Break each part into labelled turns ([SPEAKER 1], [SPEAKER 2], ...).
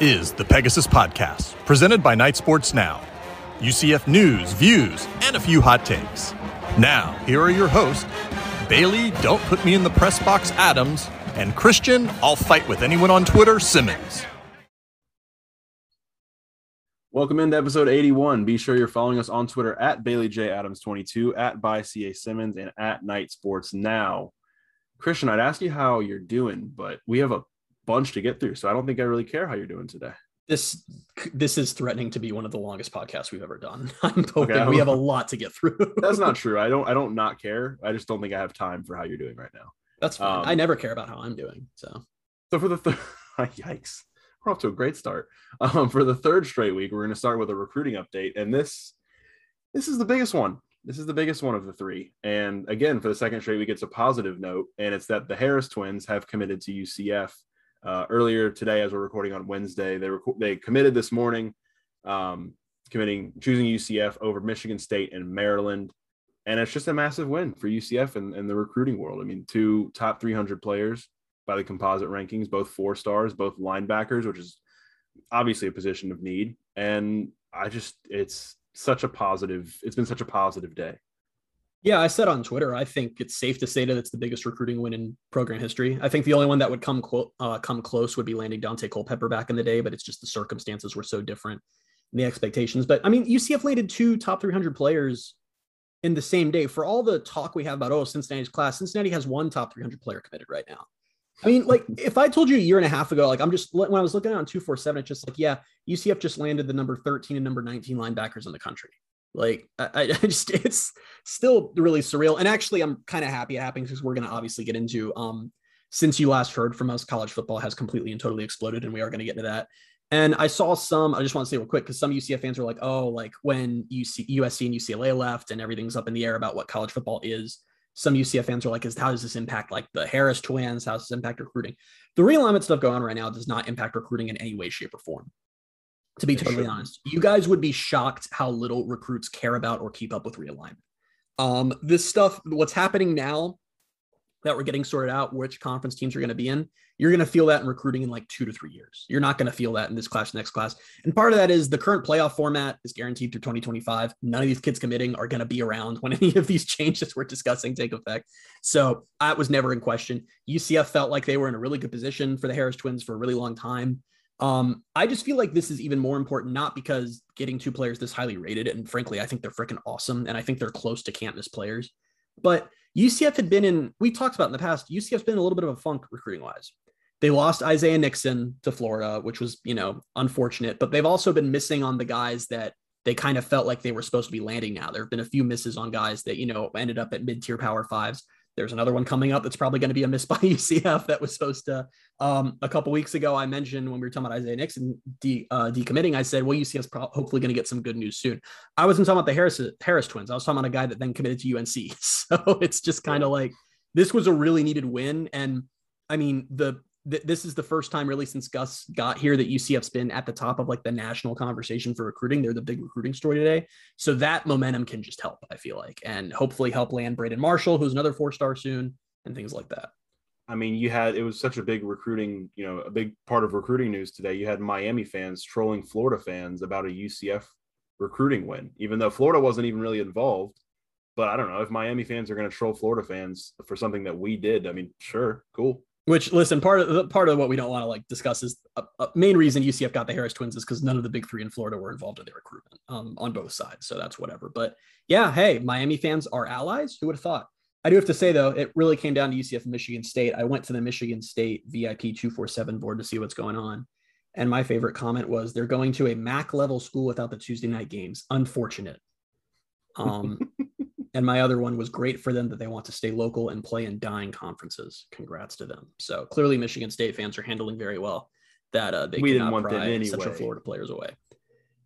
[SPEAKER 1] is the Pegasus Podcast, presented by Knight Sports Now. UCF news, views, and a few hot takes. Now, here are your hosts Bailey, don't put me in the press box, Adams, and Christian, I'll fight with anyone on Twitter, Simmons.
[SPEAKER 2] Welcome into episode 81. Be sure you're following us on Twitter at Bailey J Adams 22, at by CA Simmons, and at Knight Sports Now. Christian, I'd ask you how you're doing, but we have a bunch to get through, so I don't think I really care how you're doing today.
[SPEAKER 3] This this is threatening to be one of the longest podcasts we've ever done. I'm hoping okay, we have a lot to get through.
[SPEAKER 2] That's not true. I don't I don't not care. I just don't think I have time for how you're doing right now.
[SPEAKER 3] That's fine. Um, I never care about how I'm doing. So
[SPEAKER 2] so for the third yikes we're off to a great start. Um, for the third straight week, we're going to start with a recruiting update, and this this is the biggest one. This is the biggest one of the three. And again, for the second straight week, it's a positive note, and it's that the Harris twins have committed to UCF. Uh, earlier today, as we're recording on Wednesday, they were they committed this morning, um, committing choosing UCF over Michigan State and Maryland, and it's just a massive win for UCF and, and the recruiting world. I mean, two top 300 players by the composite rankings, both four stars, both linebackers, which is obviously a position of need. And I just, it's such a positive, it's been such a positive day.
[SPEAKER 3] Yeah, I said on Twitter, I think it's safe to say that it's the biggest recruiting win in program history. I think the only one that would come quote, uh, come close would be landing Daunte Culpepper back in the day, but it's just the circumstances were so different, and the expectations. But I mean, UCF landed two top 300 players in the same day. For all the talk we have about oh Cincinnati's class, Cincinnati has one top 300 player committed right now. I mean, like if I told you a year and a half ago, like I'm just when I was looking at on 247, it's just like, yeah, UCF just landed the number 13 and number 19 linebackers in the country. Like I, I just it's still really surreal. And actually, I'm kind of happy it happened because we're gonna obviously get into um since you last heard from us, college football has completely and totally exploded, and we are going to get into that. And I saw some, I just want to say real quick, because some UCF fans are like, oh, like when UC, USC and UCLA left and everything's up in the air about what college football is some UCF fans are like, is how does this impact like the Harris twins? How does this impact recruiting? The realignment stuff going on right now does not impact recruiting in any way, shape, or form. To be totally honest, you guys would be shocked how little recruits care about or keep up with realignment. Um, this stuff, what's happening now that we're getting sorted out, which conference teams are going to be in, you're going to feel that in recruiting in like two to three years. You're not going to feel that in this class, next class. And part of that is the current playoff format is guaranteed through 2025. None of these kids committing are going to be around when any of these changes we're discussing take effect. So that was never in question. UCF felt like they were in a really good position for the Harris twins for a really long time. Um, I just feel like this is even more important, not because getting two players this highly rated, and frankly, I think they're freaking awesome, and I think they're close to can't miss players. But UCF had been in, we talked about in the past, UCF's been a little bit of a funk recruiting wise. They lost Isaiah Nixon to Florida, which was, you know, unfortunate, but they've also been missing on the guys that they kind of felt like they were supposed to be landing now. There have been a few misses on guys that, you know, ended up at mid tier power fives. There's another one coming up that's probably going to be a miss by UCF that was supposed to. Um, a couple weeks ago, I mentioned when we were talking about Isaiah Nixon de, uh, decommitting, I said, well, UCF's pro- hopefully going to get some good news soon. I wasn't talking about the Harris, Harris twins. I was talking about a guy that then committed to UNC. So it's just kind of like this was a really needed win. And I mean, the th- this is the first time really since Gus got here that UCF's been at the top of like the national conversation for recruiting. They're the big recruiting story today. So that momentum can just help, I feel like, and hopefully help land Braden Marshall, who's another four star soon, and things like that.
[SPEAKER 2] I mean, you had it was such a big recruiting, you know, a big part of recruiting news today. You had Miami fans trolling Florida fans about a UCF recruiting win, even though Florida wasn't even really involved. But I don't know if Miami fans are going to troll Florida fans for something that we did. I mean, sure, cool.
[SPEAKER 3] Which listen, part of the part of what we don't want to like discuss is a, a main reason UCF got the Harris twins is because none of the big three in Florida were involved in the recruitment um, on both sides. So that's whatever. But yeah, hey, Miami fans are allies. Who would have thought? I do have to say though, it really came down to UCF and Michigan State. I went to the Michigan State VIP 247 board to see what's going on. And my favorite comment was they're going to a MAC level school without the Tuesday night games. Unfortunate. Um, And my other one was great for them that they want to stay local and play in dying conferences. Congrats to them. So clearly, Michigan State fans are handling very well that uh, they we didn't want. Central Florida players away.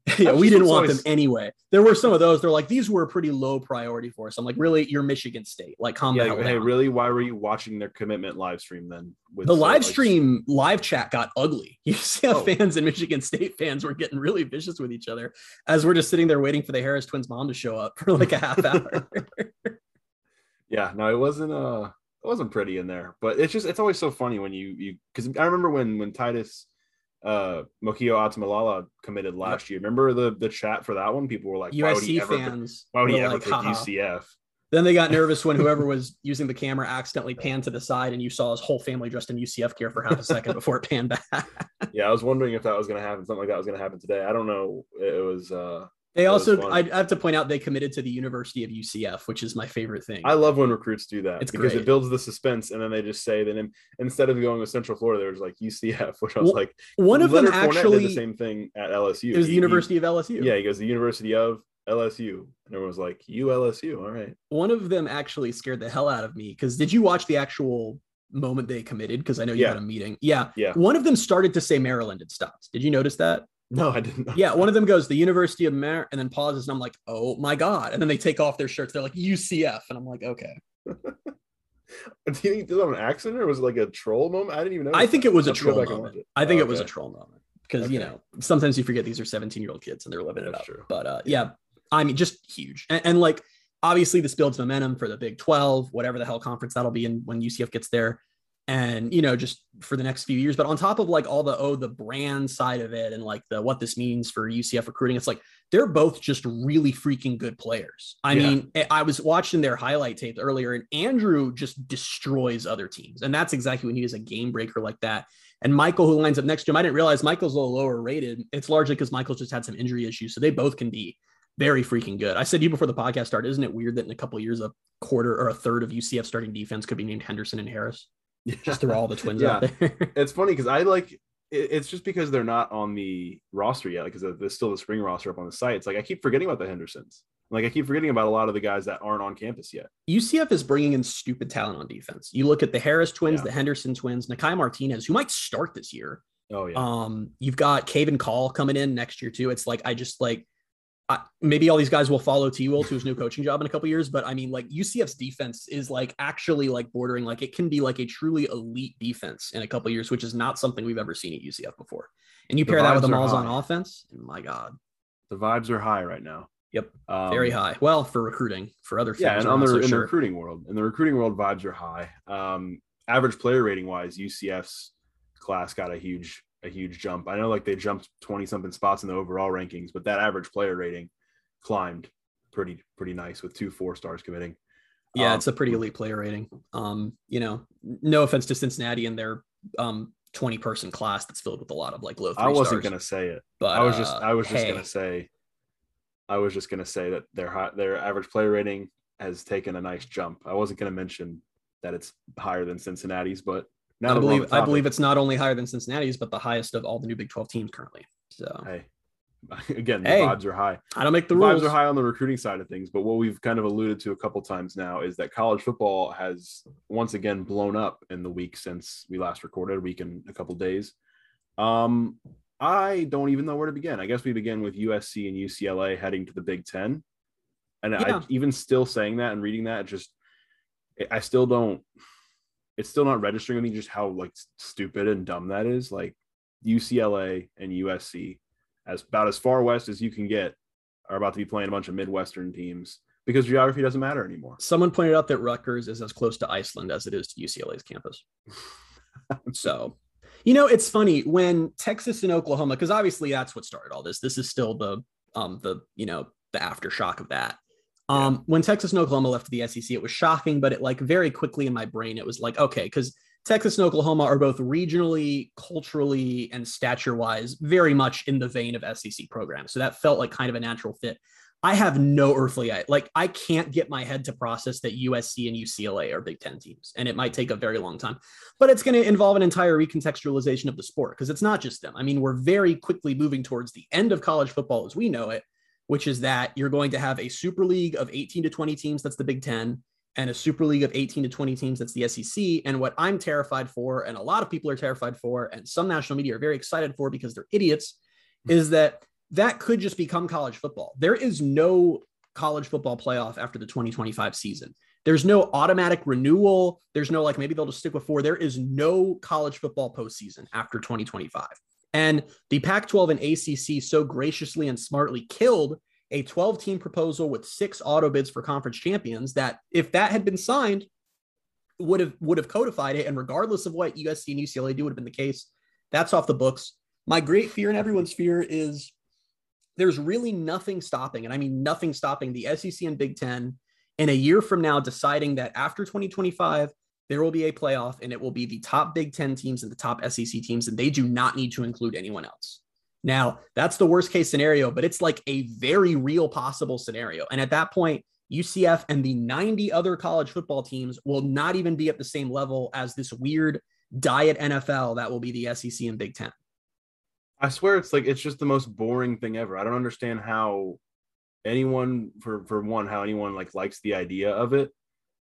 [SPEAKER 3] yeah, we didn't want always... them anyway. There were some of those. They're like, these were a pretty low priority for us. I'm like, really, you're Michigan State. Like, calm yeah,
[SPEAKER 2] down. Hey, really? Why were you watching their commitment live stream then?
[SPEAKER 3] With the live stream live chat got ugly. You see how oh. fans and Michigan State fans were getting really vicious with each other as we're just sitting there waiting for the Harris twins mom to show up for like a half hour.
[SPEAKER 2] yeah, no, it wasn't uh it wasn't pretty in there, but it's just it's always so funny when you you because I remember when when Titus uh Mokiao-Atimalala committed last yep. year. Remember the the chat for that one? People were like,
[SPEAKER 3] USC why fans.
[SPEAKER 2] Why would he ever like, pick UCF?
[SPEAKER 3] Then they got nervous when whoever was using the camera accidentally panned to the side and you saw his whole family dressed in UCF gear for half a second before it panned back.
[SPEAKER 2] yeah, I was wondering if that was going to happen. Something like that was going to happen today. I don't know. It was. uh
[SPEAKER 3] They also, I have to point out, they committed to the University of UCF, which is my favorite thing.
[SPEAKER 2] I love when recruits do that it's because great. it builds the suspense, and then they just say that instead of going with Central Florida, there's like UCF, which I was well, like,
[SPEAKER 3] one of Leonard them actually
[SPEAKER 2] did the same thing at LSU.
[SPEAKER 3] It was the University he, of LSU.
[SPEAKER 2] Yeah, he goes the University of LSU. And everyone was like, You LSU. All right.
[SPEAKER 3] One of them actually scared the hell out of me because did you watch the actual moment they committed? Because I know you yeah. had a meeting. Yeah.
[SPEAKER 2] Yeah.
[SPEAKER 3] One of them started to say Maryland and stopped. Did you notice that?
[SPEAKER 2] No, I didn't.
[SPEAKER 3] Yeah, one of them goes the University of Maryland and then pauses, and I'm like, oh my god! And then they take off their shirts. They're like UCF, and I'm like, okay.
[SPEAKER 2] Do you think this was an accident or was it like a troll moment? I didn't even know.
[SPEAKER 3] I think it was a troll moment. I think oh, it was a troll moment because okay. you know sometimes you forget these are 17 year old kids and they're living That's it up. True. But uh, yeah, I mean, just huge. And, and, like, obviously, this builds momentum for the Big 12, whatever the hell conference that'll be in when UCF gets there. And, you know, just for the next few years. But on top of like all the, oh, the brand side of it and like the what this means for UCF recruiting, it's like they're both just really freaking good players. I yeah. mean, eh, I was watching their highlight tape earlier and Andrew just destroys other teams. And that's exactly when he is a game breaker like that. And Michael, who lines up next to him, I didn't realize Michael's a little lower rated. It's largely because Michael's just had some injury issues. So they both can be very freaking good. I said to you before the podcast started, isn't it weird that in a couple years, a quarter or a third of UCF starting defense could be named Henderson and Harris? Yeah. Just throw all the twins yeah. out there.
[SPEAKER 2] it's funny because I like it's just because they're not on the roster yet, Like because there's still the spring roster up on the site. It's like I keep forgetting about the Hendersons. Like I keep forgetting about a lot of the guys that aren't on campus yet.
[SPEAKER 3] UCF is bringing in stupid talent on defense. You look at the Harris twins, yeah. the Henderson twins, Nakai Martinez, who might start this year.
[SPEAKER 2] Oh yeah.
[SPEAKER 3] Um, you've got Caven Call coming in next year too. It's like I just like maybe all these guys will follow T Will to his new coaching job in a couple years, but I mean, like UCF's defense is like actually like bordering like it can be like a truly elite defense in a couple years, which is not something we've ever seen at UCF before. And you pair that with the Malls on offense, and my God,
[SPEAKER 2] the vibes are high right now.
[SPEAKER 3] Yep, um, very high. Well, for recruiting, for other things,
[SPEAKER 2] yeah, and on the so in sure. the recruiting world, in the recruiting world, vibes are high. Um, average player rating wise, UCF's class got a huge a huge jump. I know like they jumped 20 something spots in the overall rankings, but that average player rating climbed pretty pretty nice with two four stars committing.
[SPEAKER 3] Yeah, um, it's a pretty elite player rating. Um, you know, no offense to Cincinnati and their um 20 person class that's filled with a lot of like low.
[SPEAKER 2] I wasn't stars. gonna say it, but I was just I was just uh, hey. gonna say I was just gonna say that their high, their average player rating has taken a nice jump. I wasn't gonna mention that it's higher than Cincinnati's, but
[SPEAKER 3] now I believe I believe it's not only higher than Cincinnati's, but the highest of all the new Big 12 teams currently. So
[SPEAKER 2] hey, again, the hey, vibes are high.
[SPEAKER 3] I don't make the,
[SPEAKER 2] the
[SPEAKER 3] rules.
[SPEAKER 2] Vibes are high on the recruiting side of things, but what we've kind of alluded to a couple times now is that college football has once again blown up in the week since we last recorded, a week and a couple days. Um, I don't even know where to begin. I guess we begin with USC and UCLA heading to the Big Ten, and yeah. I even still saying that and reading that, just I still don't it's still not registering with me just how like stupid and dumb that is. Like UCLA and USC, as about as far west as you can get, are about to be playing a bunch of Midwestern teams because geography doesn't matter anymore.
[SPEAKER 3] Someone pointed out that Rutgers is as close to Iceland as it is to UCLA's campus. so, you know, it's funny when Texas and Oklahoma, because obviously that's what started all this. This is still the um the you know the aftershock of that. Um, yeah. When Texas and Oklahoma left the SEC, it was shocking, but it like very quickly in my brain, it was like, okay, because Texas and Oklahoma are both regionally, culturally, and stature wise very much in the vein of SEC programs. So that felt like kind of a natural fit. I have no earthly like I can't get my head to process that USC and UCLA are Big Ten teams, and it might take a very long time. But it's going to involve an entire recontextualization of the sport because it's not just them. I mean, we're very quickly moving towards the end of college football as we know it, which is that you're going to have a super league of 18 to 20 teams, that's the Big Ten, and a super league of 18 to 20 teams, that's the SEC. And what I'm terrified for, and a lot of people are terrified for, and some national media are very excited for because they're idiots, hmm. is that that could just become college football. There is no college football playoff after the 2025 season. There's no automatic renewal. There's no like maybe they'll just stick with four. There is no college football postseason after 2025. And the Pac 12 and ACC so graciously and smartly killed a 12 team proposal with six auto bids for conference champions that if that had been signed would have would have codified it. And regardless of what USC and UCLA do would have been the case. That's off the books. My great fear and everyone's fear is there's really nothing stopping, and I mean nothing stopping the SEC and Big Ten in a year from now deciding that after 2025, there will be a playoff and it will be the top Big Ten teams and the top SEC teams, and they do not need to include anyone else. Now, that's the worst case scenario, but it's like a very real possible scenario. And at that point, UCF and the 90 other college football teams will not even be at the same level as this weird diet NFL that will be the SEC and Big Ten.
[SPEAKER 2] I swear it's like it's just the most boring thing ever. I don't understand how anyone for for one how anyone like likes the idea of it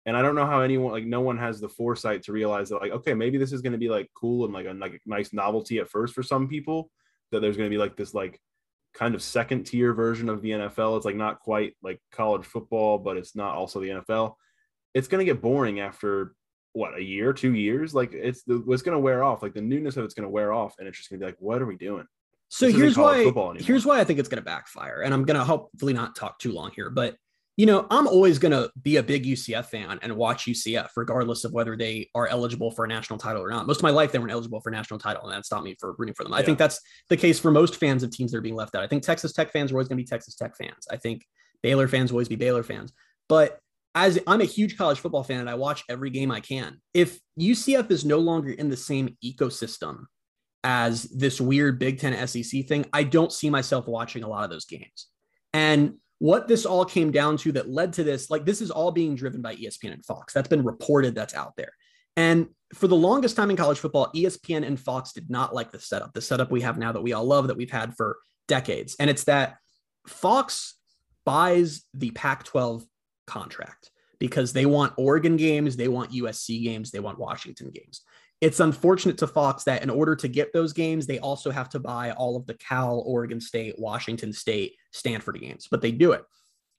[SPEAKER 2] and I don't know how anyone like no one has the foresight to realize that like okay maybe this is going to be like cool and like a like a nice novelty at first for some people that there's going to be like this like kind of second tier version of the NFL. It's like not quite like college football, but it's not also the NFL. It's going to get boring after what a year, two years. Like it's the it's going to wear off. Like the newness of it's going to wear off, and it's just going to be like, what are we doing?
[SPEAKER 3] So this here's why here's why I think it's going to backfire, and I'm going to hopefully not talk too long here, but you know, I'm always going to be a big UCF fan and watch UCF, regardless of whether they are eligible for a national title or not. Most of my life, they weren't eligible for a national title, and that stopped me for rooting for them. Yeah. I think that's the case for most fans of teams that are being left out. I think Texas Tech fans are always going to be Texas Tech fans. I think Baylor fans will always be Baylor fans. But as I'm a huge college football fan and I watch every game I can, if UCF is no longer in the same ecosystem as this weird Big Ten SEC thing, I don't see myself watching a lot of those games. And what this all came down to that led to this, like this is all being driven by ESPN and Fox. That's been reported, that's out there. And for the longest time in college football, ESPN and Fox did not like the setup, the setup we have now that we all love, that we've had for decades. And it's that Fox buys the Pac 12 contract because they want Oregon games, they want USC games, they want Washington games. It's unfortunate to Fox that in order to get those games, they also have to buy all of the Cal, Oregon State, Washington State, Stanford games, but they do it.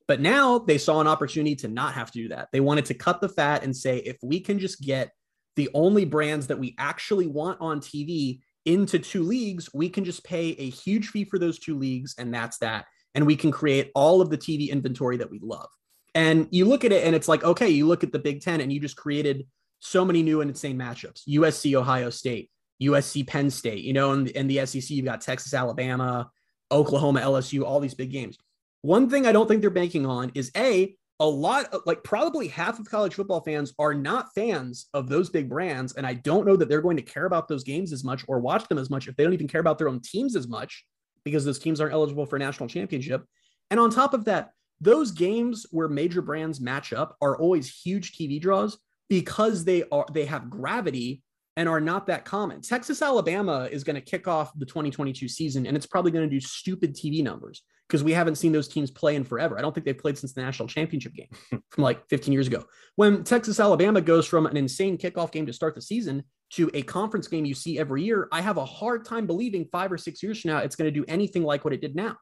[SPEAKER 3] But now they saw an opportunity to not have to do that. They wanted to cut the fat and say, if we can just get the only brands that we actually want on TV into two leagues, we can just pay a huge fee for those two leagues, and that's that. And we can create all of the TV inventory that we love. And you look at it and it's like, okay, you look at the Big Ten and you just created so many new and insane matchups USC, Ohio State, USC, Penn State, you know, and the SEC, you've got Texas, Alabama, Oklahoma, LSU, all these big games. One thing I don't think they're banking on is A, a lot of like probably half of college football fans are not fans of those big brands. And I don't know that they're going to care about those games as much or watch them as much if they don't even care about their own teams as much because those teams aren't eligible for a national championship. And on top of that, those games where major brands match up are always huge TV draws because they are they have gravity and are not that common. Texas Alabama is going to kick off the 2022 season and it's probably going to do stupid TV numbers because we haven't seen those teams play in forever. I don't think they've played since the national championship game from like 15 years ago. When Texas Alabama goes from an insane kickoff game to start the season to a conference game you see every year, I have a hard time believing 5 or 6 years from now it's going to do anything like what it did now.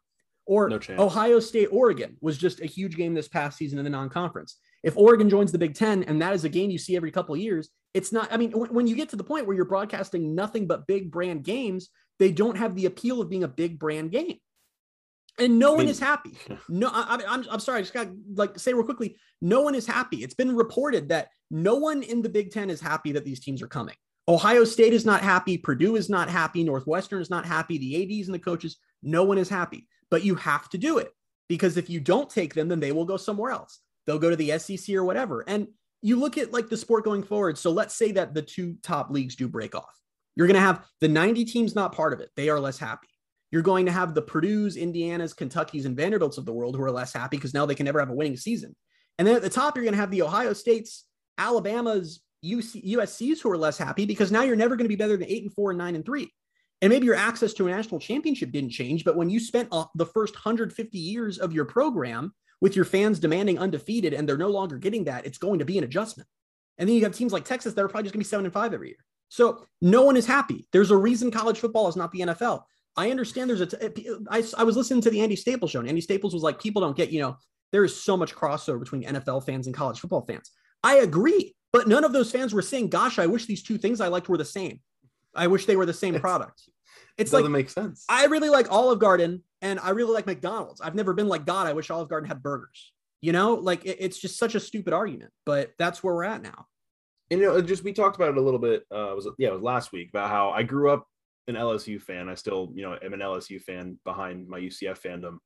[SPEAKER 3] Or no Ohio State Oregon was just a huge game this past season in the non-conference. If Oregon joins the Big Ten and that is a game you see every couple of years, it's not. I mean, when, when you get to the point where you're broadcasting nothing but big brand games, they don't have the appeal of being a big brand game and no one is happy. No, I, am I'm, I'm sorry. I just got like say real quickly. No one is happy. It's been reported that no one in the Big Ten is happy that these teams are coming. Ohio State is not happy. Purdue is not happy. Northwestern is not happy. The ads and the coaches. No one is happy. But you have to do it because if you don't take them, then they will go somewhere else they'll go to the SEC or whatever. And you look at like the sport going forward. So let's say that the two top leagues do break off. You're going to have the 90 teams not part of it. They are less happy. You're going to have the Purdue's, Indiana's, Kentucky's, and Vanderbilts of the world who are less happy because now they can never have a winning season. And then at the top, you're going to have the Ohio States, Alabama's, UC, USC's who are less happy because now you're never going to be better than eight and four and nine and three. And maybe your access to a national championship didn't change, but when you spent uh, the first 150 years of your program with your fans demanding undefeated and they're no longer getting that, it's going to be an adjustment. And then you have teams like Texas that are probably just going to be seven and five every year. So no one is happy. There's a reason college football is not the NFL. I understand there's a. T- I, I was listening to the Andy Staples show, and Andy Staples was like, people don't get, you know, there is so much crossover between NFL fans and college football fans. I agree, but none of those fans were saying, gosh, I wish these two things I liked were the same. I wish they were the same product.
[SPEAKER 2] It's doesn't like, make sense.
[SPEAKER 3] I really like Olive Garden and I really like McDonald's. I've never been like, God, I wish Olive Garden had burgers. You know, like it, it's just such a stupid argument, but that's where we're at now.
[SPEAKER 2] And you know, just we talked about it a little bit. Uh, was yeah, it was last week about how I grew up an LSU fan. I still, you know, am an LSU fan behind my UCF fandom,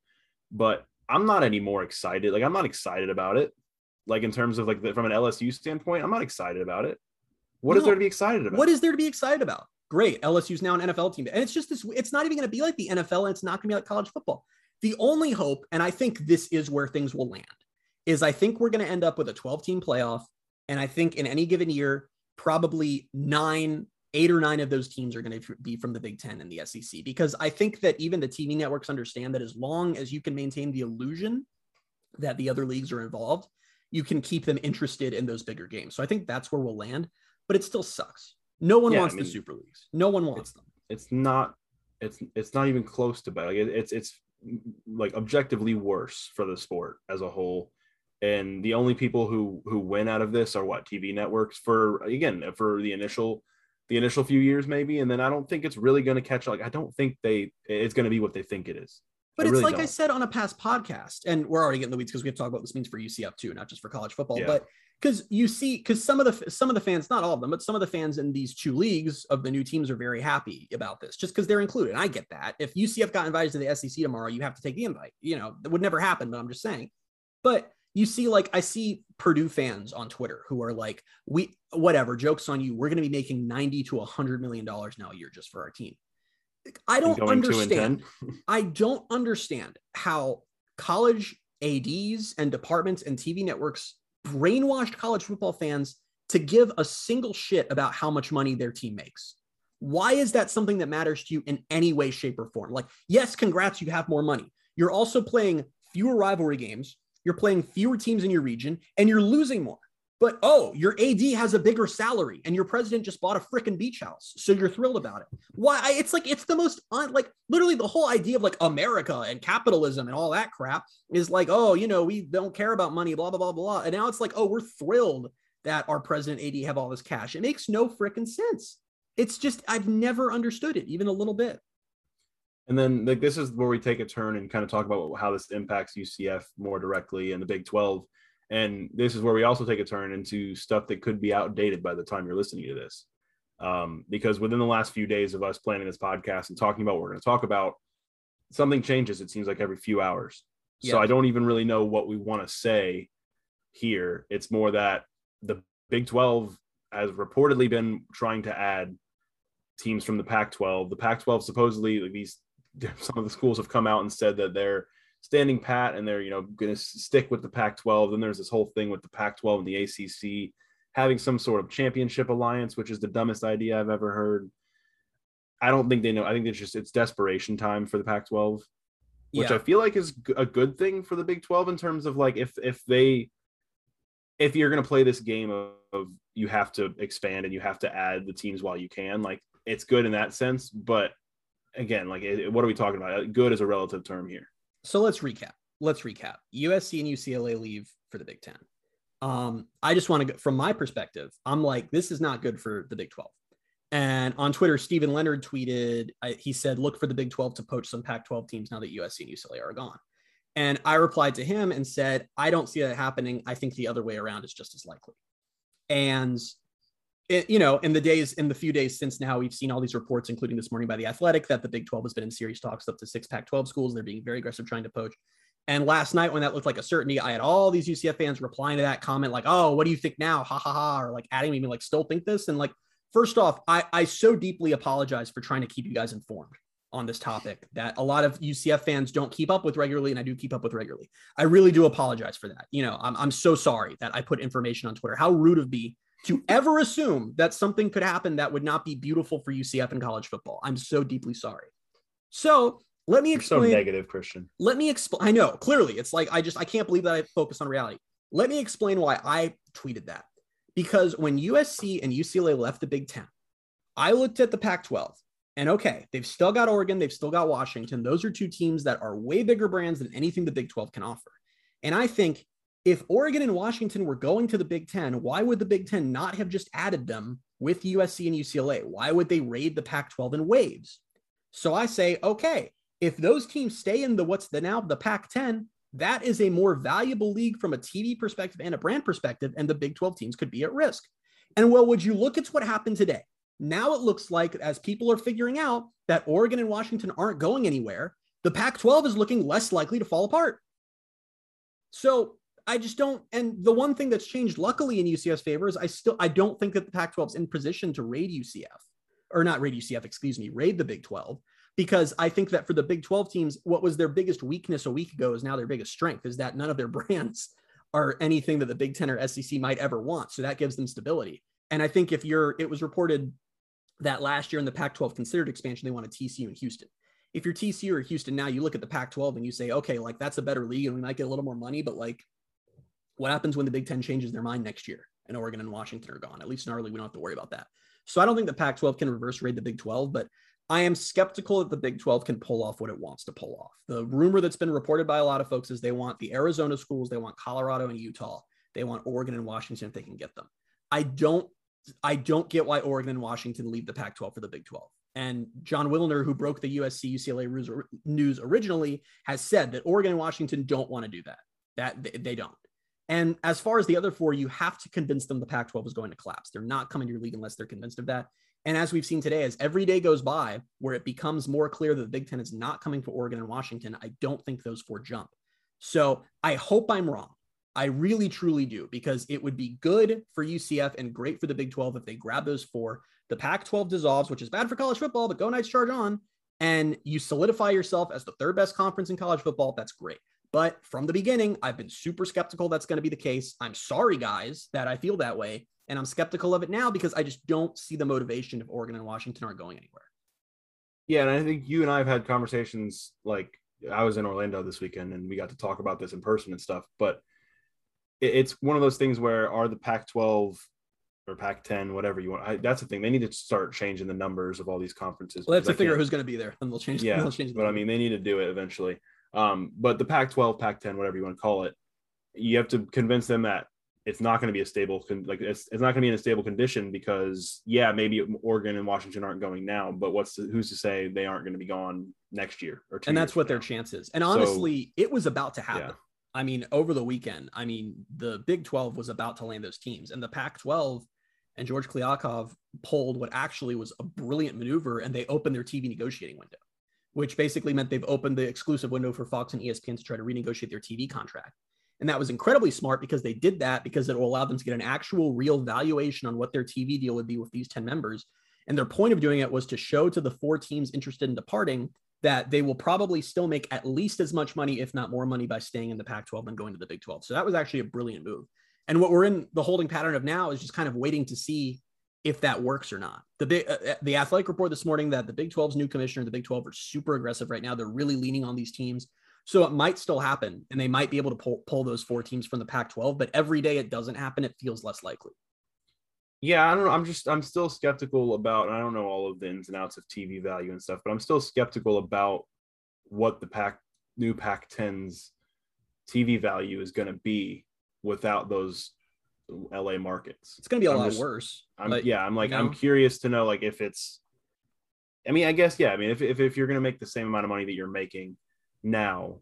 [SPEAKER 2] but I'm not any more excited. Like I'm not excited about it. Like in terms of like the, from an LSU standpoint, I'm not excited about it. What no. is there to be excited about?
[SPEAKER 3] What is there to be excited about? Great, LSU's now an NFL team, and it's just this. It's not even going to be like the NFL, and it's not going to be like college football. The only hope, and I think this is where things will land, is I think we're going to end up with a 12 team playoff, and I think in any given year, probably nine eight or nine of those teams are going to be from the Big Ten and the SEC because I think that even the TV networks understand that as long as you can maintain the illusion that the other leagues are involved, you can keep them interested in those bigger games. So I think that's where we'll land, but it still sucks. No one yeah, wants I mean, the super leagues. No one wants
[SPEAKER 2] it's,
[SPEAKER 3] them.
[SPEAKER 2] It's not. It's it's not even close to bad. Like it, it's it's like objectively worse for the sport as a whole and the only people who who win out of this are what TV networks for again for the initial the initial few years maybe and then i don't think it's really going to catch like i don't think they it's going to be what they think it is
[SPEAKER 3] but I it's really like don't. i said on a past podcast and we're already getting the weeds because we have to talk about what this means for ucf too not just for college football yeah. but because you see because some of the some of the fans not all of them but some of the fans in these two leagues of the new teams are very happy about this just because they're included and i get that if ucf got invited to the sec tomorrow you have to take the invite you know that would never happen but i'm just saying but you see like I see Purdue fans on Twitter who are like, we whatever, jokes on you. We're going to be making 90 to 100 million dollars now a year just for our team. I don't understand. I don't understand how college ADs and departments and TV networks brainwashed college football fans to give a single shit about how much money their team makes. Why is that something that matters to you in any way, shape, or form? Like, yes, congrats, you have more money. You're also playing fewer rivalry games you're playing fewer teams in your region and you're losing more. But oh, your AD has a bigger salary and your president just bought a freaking beach house. So you're thrilled about it. Why? It's like, it's the most, un, like, literally the whole idea of like America and capitalism and all that crap is like, oh, you know, we don't care about money, blah, blah, blah, blah. And now it's like, oh, we're thrilled that our president AD have all this cash. It makes no freaking sense. It's just, I've never understood it even a little bit.
[SPEAKER 2] And then like this is where we take a turn and kind of talk about how this impacts UCF more directly in the Big 12. And this is where we also take a turn into stuff that could be outdated by the time you're listening to this. Um, because within the last few days of us planning this podcast and talking about what we're going to talk about, something changes. It seems like every few hours. Yeah. So I don't even really know what we want to say here. It's more that the Big 12 has reportedly been trying to add teams from the Pac 12. The Pac 12 supposedly, like these some of the schools have come out and said that they're standing pat and they're you know going to stick with the Pac-12. Then there's this whole thing with the Pac-12 and the ACC having some sort of championship alliance, which is the dumbest idea I've ever heard. I don't think they know. I think it's just it's desperation time for the Pac-12, which yeah. I feel like is a good thing for the Big 12 in terms of like if if they if you're going to play this game of, of you have to expand and you have to add the teams while you can, like it's good in that sense, but again, like what are we talking about? Uh, good is a relative term here.
[SPEAKER 3] So let's recap. Let's recap. USC and UCLA leave for the Big Ten. Um, I just want to from my perspective. I'm like, this is not good for the Big 12. And on Twitter, Stephen Leonard tweeted, I, he said, look for the Big 12 to poach some Pac 12 teams now that USC and UCLA are gone. And I replied to him and said, I don't see that happening. I think the other way around is just as likely. And you know, in the days, in the few days since now, we've seen all these reports, including this morning by the Athletic, that the Big 12 has been in serious talks up to six Pac 12 schools. They're being very aggressive trying to poach. And last night, when that looked like a certainty, I had all these UCF fans replying to that comment, like, oh, what do you think now? Ha ha ha. Or like adding me, like, still think this. And like, first off, I, I so deeply apologize for trying to keep you guys informed on this topic that a lot of UCF fans don't keep up with regularly, and I do keep up with regularly. I really do apologize for that. You know, I'm, I'm so sorry that I put information on Twitter. How rude of me to ever assume that something could happen that would not be beautiful for UCF in college football. I'm so deeply sorry. So let me explain.
[SPEAKER 2] You're so negative, Christian.
[SPEAKER 3] Let me explain. I know clearly it's like I just I can't believe that I focus on reality. Let me explain why I tweeted that. Because when USC and UCLA left the Big Ten, I looked at the Pac 12 and okay, they've still got Oregon, they've still got Washington. Those are two teams that are way bigger brands than anything the Big 12 can offer. And I think if Oregon and Washington were going to the Big Ten, why would the Big Ten not have just added them with USC and UCLA? Why would they raid the Pac 12 in waves? So I say, okay, if those teams stay in the what's the now the Pac 10, that is a more valuable league from a TV perspective and a brand perspective, and the Big 12 teams could be at risk. And well, would you look at what happened today? Now it looks like as people are figuring out that Oregon and Washington aren't going anywhere, the Pac 12 is looking less likely to fall apart. So I just don't. And the one thing that's changed, luckily, in UCF's favor is I still I don't think that the Pac-12 is in position to raid UCF or not raid UCF, excuse me, raid the Big 12 because I think that for the Big 12 teams, what was their biggest weakness a week ago is now their biggest strength is that none of their brands are anything that the Big 10 or SEC might ever want. So that gives them stability. And I think if you're, it was reported that last year in the Pac 12 considered expansion, they wanted TCU and Houston. If you're TCU or Houston now, you look at the Pac 12 and you say, okay, like that's a better league and we might get a little more money, but like what happens when the Big Ten changes their mind next year and Oregon and Washington are gone? At least in our league, we don't have to worry about that. So I don't think the Pac 12 can reverse raid the Big 12, but I am skeptical that the Big 12 can pull off what it wants to pull off. The rumor that's been reported by a lot of folks is they want the Arizona schools, they want Colorado and Utah, they want Oregon and Washington if they can get them. I don't I don't get why Oregon and Washington leave the Pac 12 for the Big 12. And Jon Wilner, who broke the USC UCLA news originally, has said that Oregon and Washington don't want to do that. That they don't. And as far as the other four, you have to convince them the Pac 12 is going to collapse. They're not coming to your league unless they're convinced of that. And as we've seen today, as every day goes by where it becomes more clear that the Big Ten is not coming to Oregon and Washington, I don't think those four jump. So I hope I'm wrong. I really truly do because it would be good for UCF and great for the Big 12 if they grab those four. The Pac 12 dissolves, which is bad for college football, but go Knights charge on. And you solidify yourself as the third best conference in college football. That's great. But from the beginning, I've been super skeptical that's going to be the case. I'm sorry, guys, that I feel that way. And I'm skeptical of it now because I just don't see the motivation if Oregon and Washington aren't going anywhere.
[SPEAKER 2] Yeah. And I think you and I have had conversations like I was in Orlando this weekend and we got to talk about this in person and stuff. But it's one of those things where are the Pac 12 or Pac 10, whatever you want. I, that's the thing. They need to start changing the numbers of all these conferences.
[SPEAKER 3] Well, they have to figure out who's going to be there and they'll change.
[SPEAKER 2] Yeah.
[SPEAKER 3] They'll change
[SPEAKER 2] but I mean, they need to do it eventually. Um, but the Pac 12, Pac 10, whatever you want to call it, you have to convince them that it's not going to be a stable, con- like it's, it's not going to be in a stable condition because, yeah, maybe Oregon and Washington aren't going now, but what's the, who's to say they aren't going to be gone next year or
[SPEAKER 3] And that's what their chance is. And honestly, so, it was about to happen. Yeah. I mean, over the weekend, I mean, the Big 12 was about to land those teams, and the Pac 12 and George Kliavkoff pulled what actually was a brilliant maneuver, and they opened their TV negotiating window, which basically meant they've opened the exclusive window for Fox and ESPN to try to renegotiate their TV contract. And that was incredibly smart because they did that because it will allow them to get an actual real valuation on what their TV deal would be with these 10 members. And their point of doing it was to show to the four teams interested in departing that they will probably still make at least as much money, if not more money, by staying in the Pac 12 than going to the Big 12. So that was actually a brilliant move. And what we're in the holding pattern of now is just kind of waiting to see if that works or not. The big, uh, uh the athletic report this morning that the Big 12's new commissioner, the Big 12 are super aggressive right now. They're really leaning on these teams. So it might still happen and they might be able to pull, pull those four teams from the Pac 12, but every day it doesn't happen, it feels less likely.
[SPEAKER 2] Yeah, I don't know. I'm just I'm still skeptical about. I don't know all of the ins and outs of TV value and stuff, but I'm still skeptical about what the pack new Pac 10's TV value is going to be without those LA markets.
[SPEAKER 3] It's going to be a
[SPEAKER 2] I'm
[SPEAKER 3] lot
[SPEAKER 2] just,
[SPEAKER 3] worse.
[SPEAKER 2] I'm but, yeah. I'm like you know, I'm curious to know like if it's. I mean, I guess yeah. I mean, if if, if you're going to make the same amount of money that you're making now,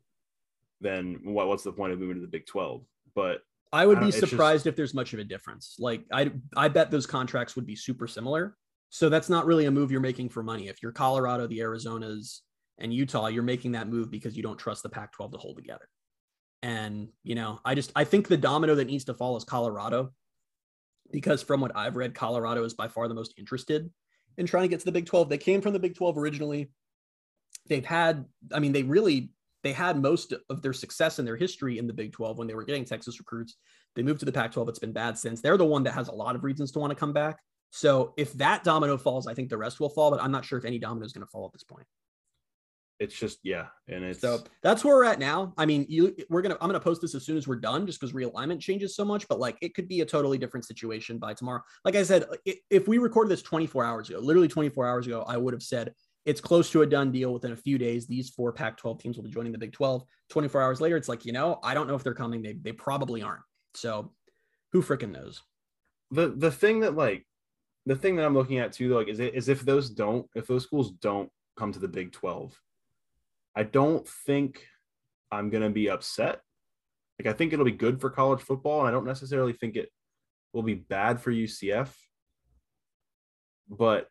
[SPEAKER 2] then what what's the point of moving to the Big Twelve? But
[SPEAKER 3] I would I be surprised just... if there's much of a difference. Like I I bet those contracts would be super similar. So that's not really a move you're making for money. If you're Colorado, the Arizonas, and Utah, you're making that move because you don't trust the Pac-12 to hold together. And you know, I just I think the domino that needs to fall is Colorado, because from what I've read, Colorado is by far the most interested in trying to get to the Big 12. They came from the Big 12 originally. They've had, I mean, they really they had most of their success in their history in the Big 12 when they were getting Texas recruits. They moved to the Pac 12. It's been bad since. They're the one that has a lot of reasons to want to come back. So if that domino falls, I think the rest will fall, but I'm not sure if any domino is going to fall at this point.
[SPEAKER 2] It's just yeah, and it's
[SPEAKER 3] so that's where we're at now. I mean, you we're gonna I'm gonna post this as soon as we're done, just because realignment changes so much. But like, it could be a totally different situation by tomorrow. Like I said, if we recorded this 24 hours ago, literally 24 hours ago, I would have said it's close to a done deal within a few days. These four Pac 12 teams will be joining the Big 12. 24 hours later, it's like, you know, I don't know if they're coming. They, they probably aren't. So who freaking knows?
[SPEAKER 2] The, the thing that like, the thing that I'm looking at too, like, is, it, is if those don't, if those schools don't come to the Big 12, I don't think I'm going to be upset. Like, I think it'll be good for college football. And I don't necessarily think it will be bad for UCF but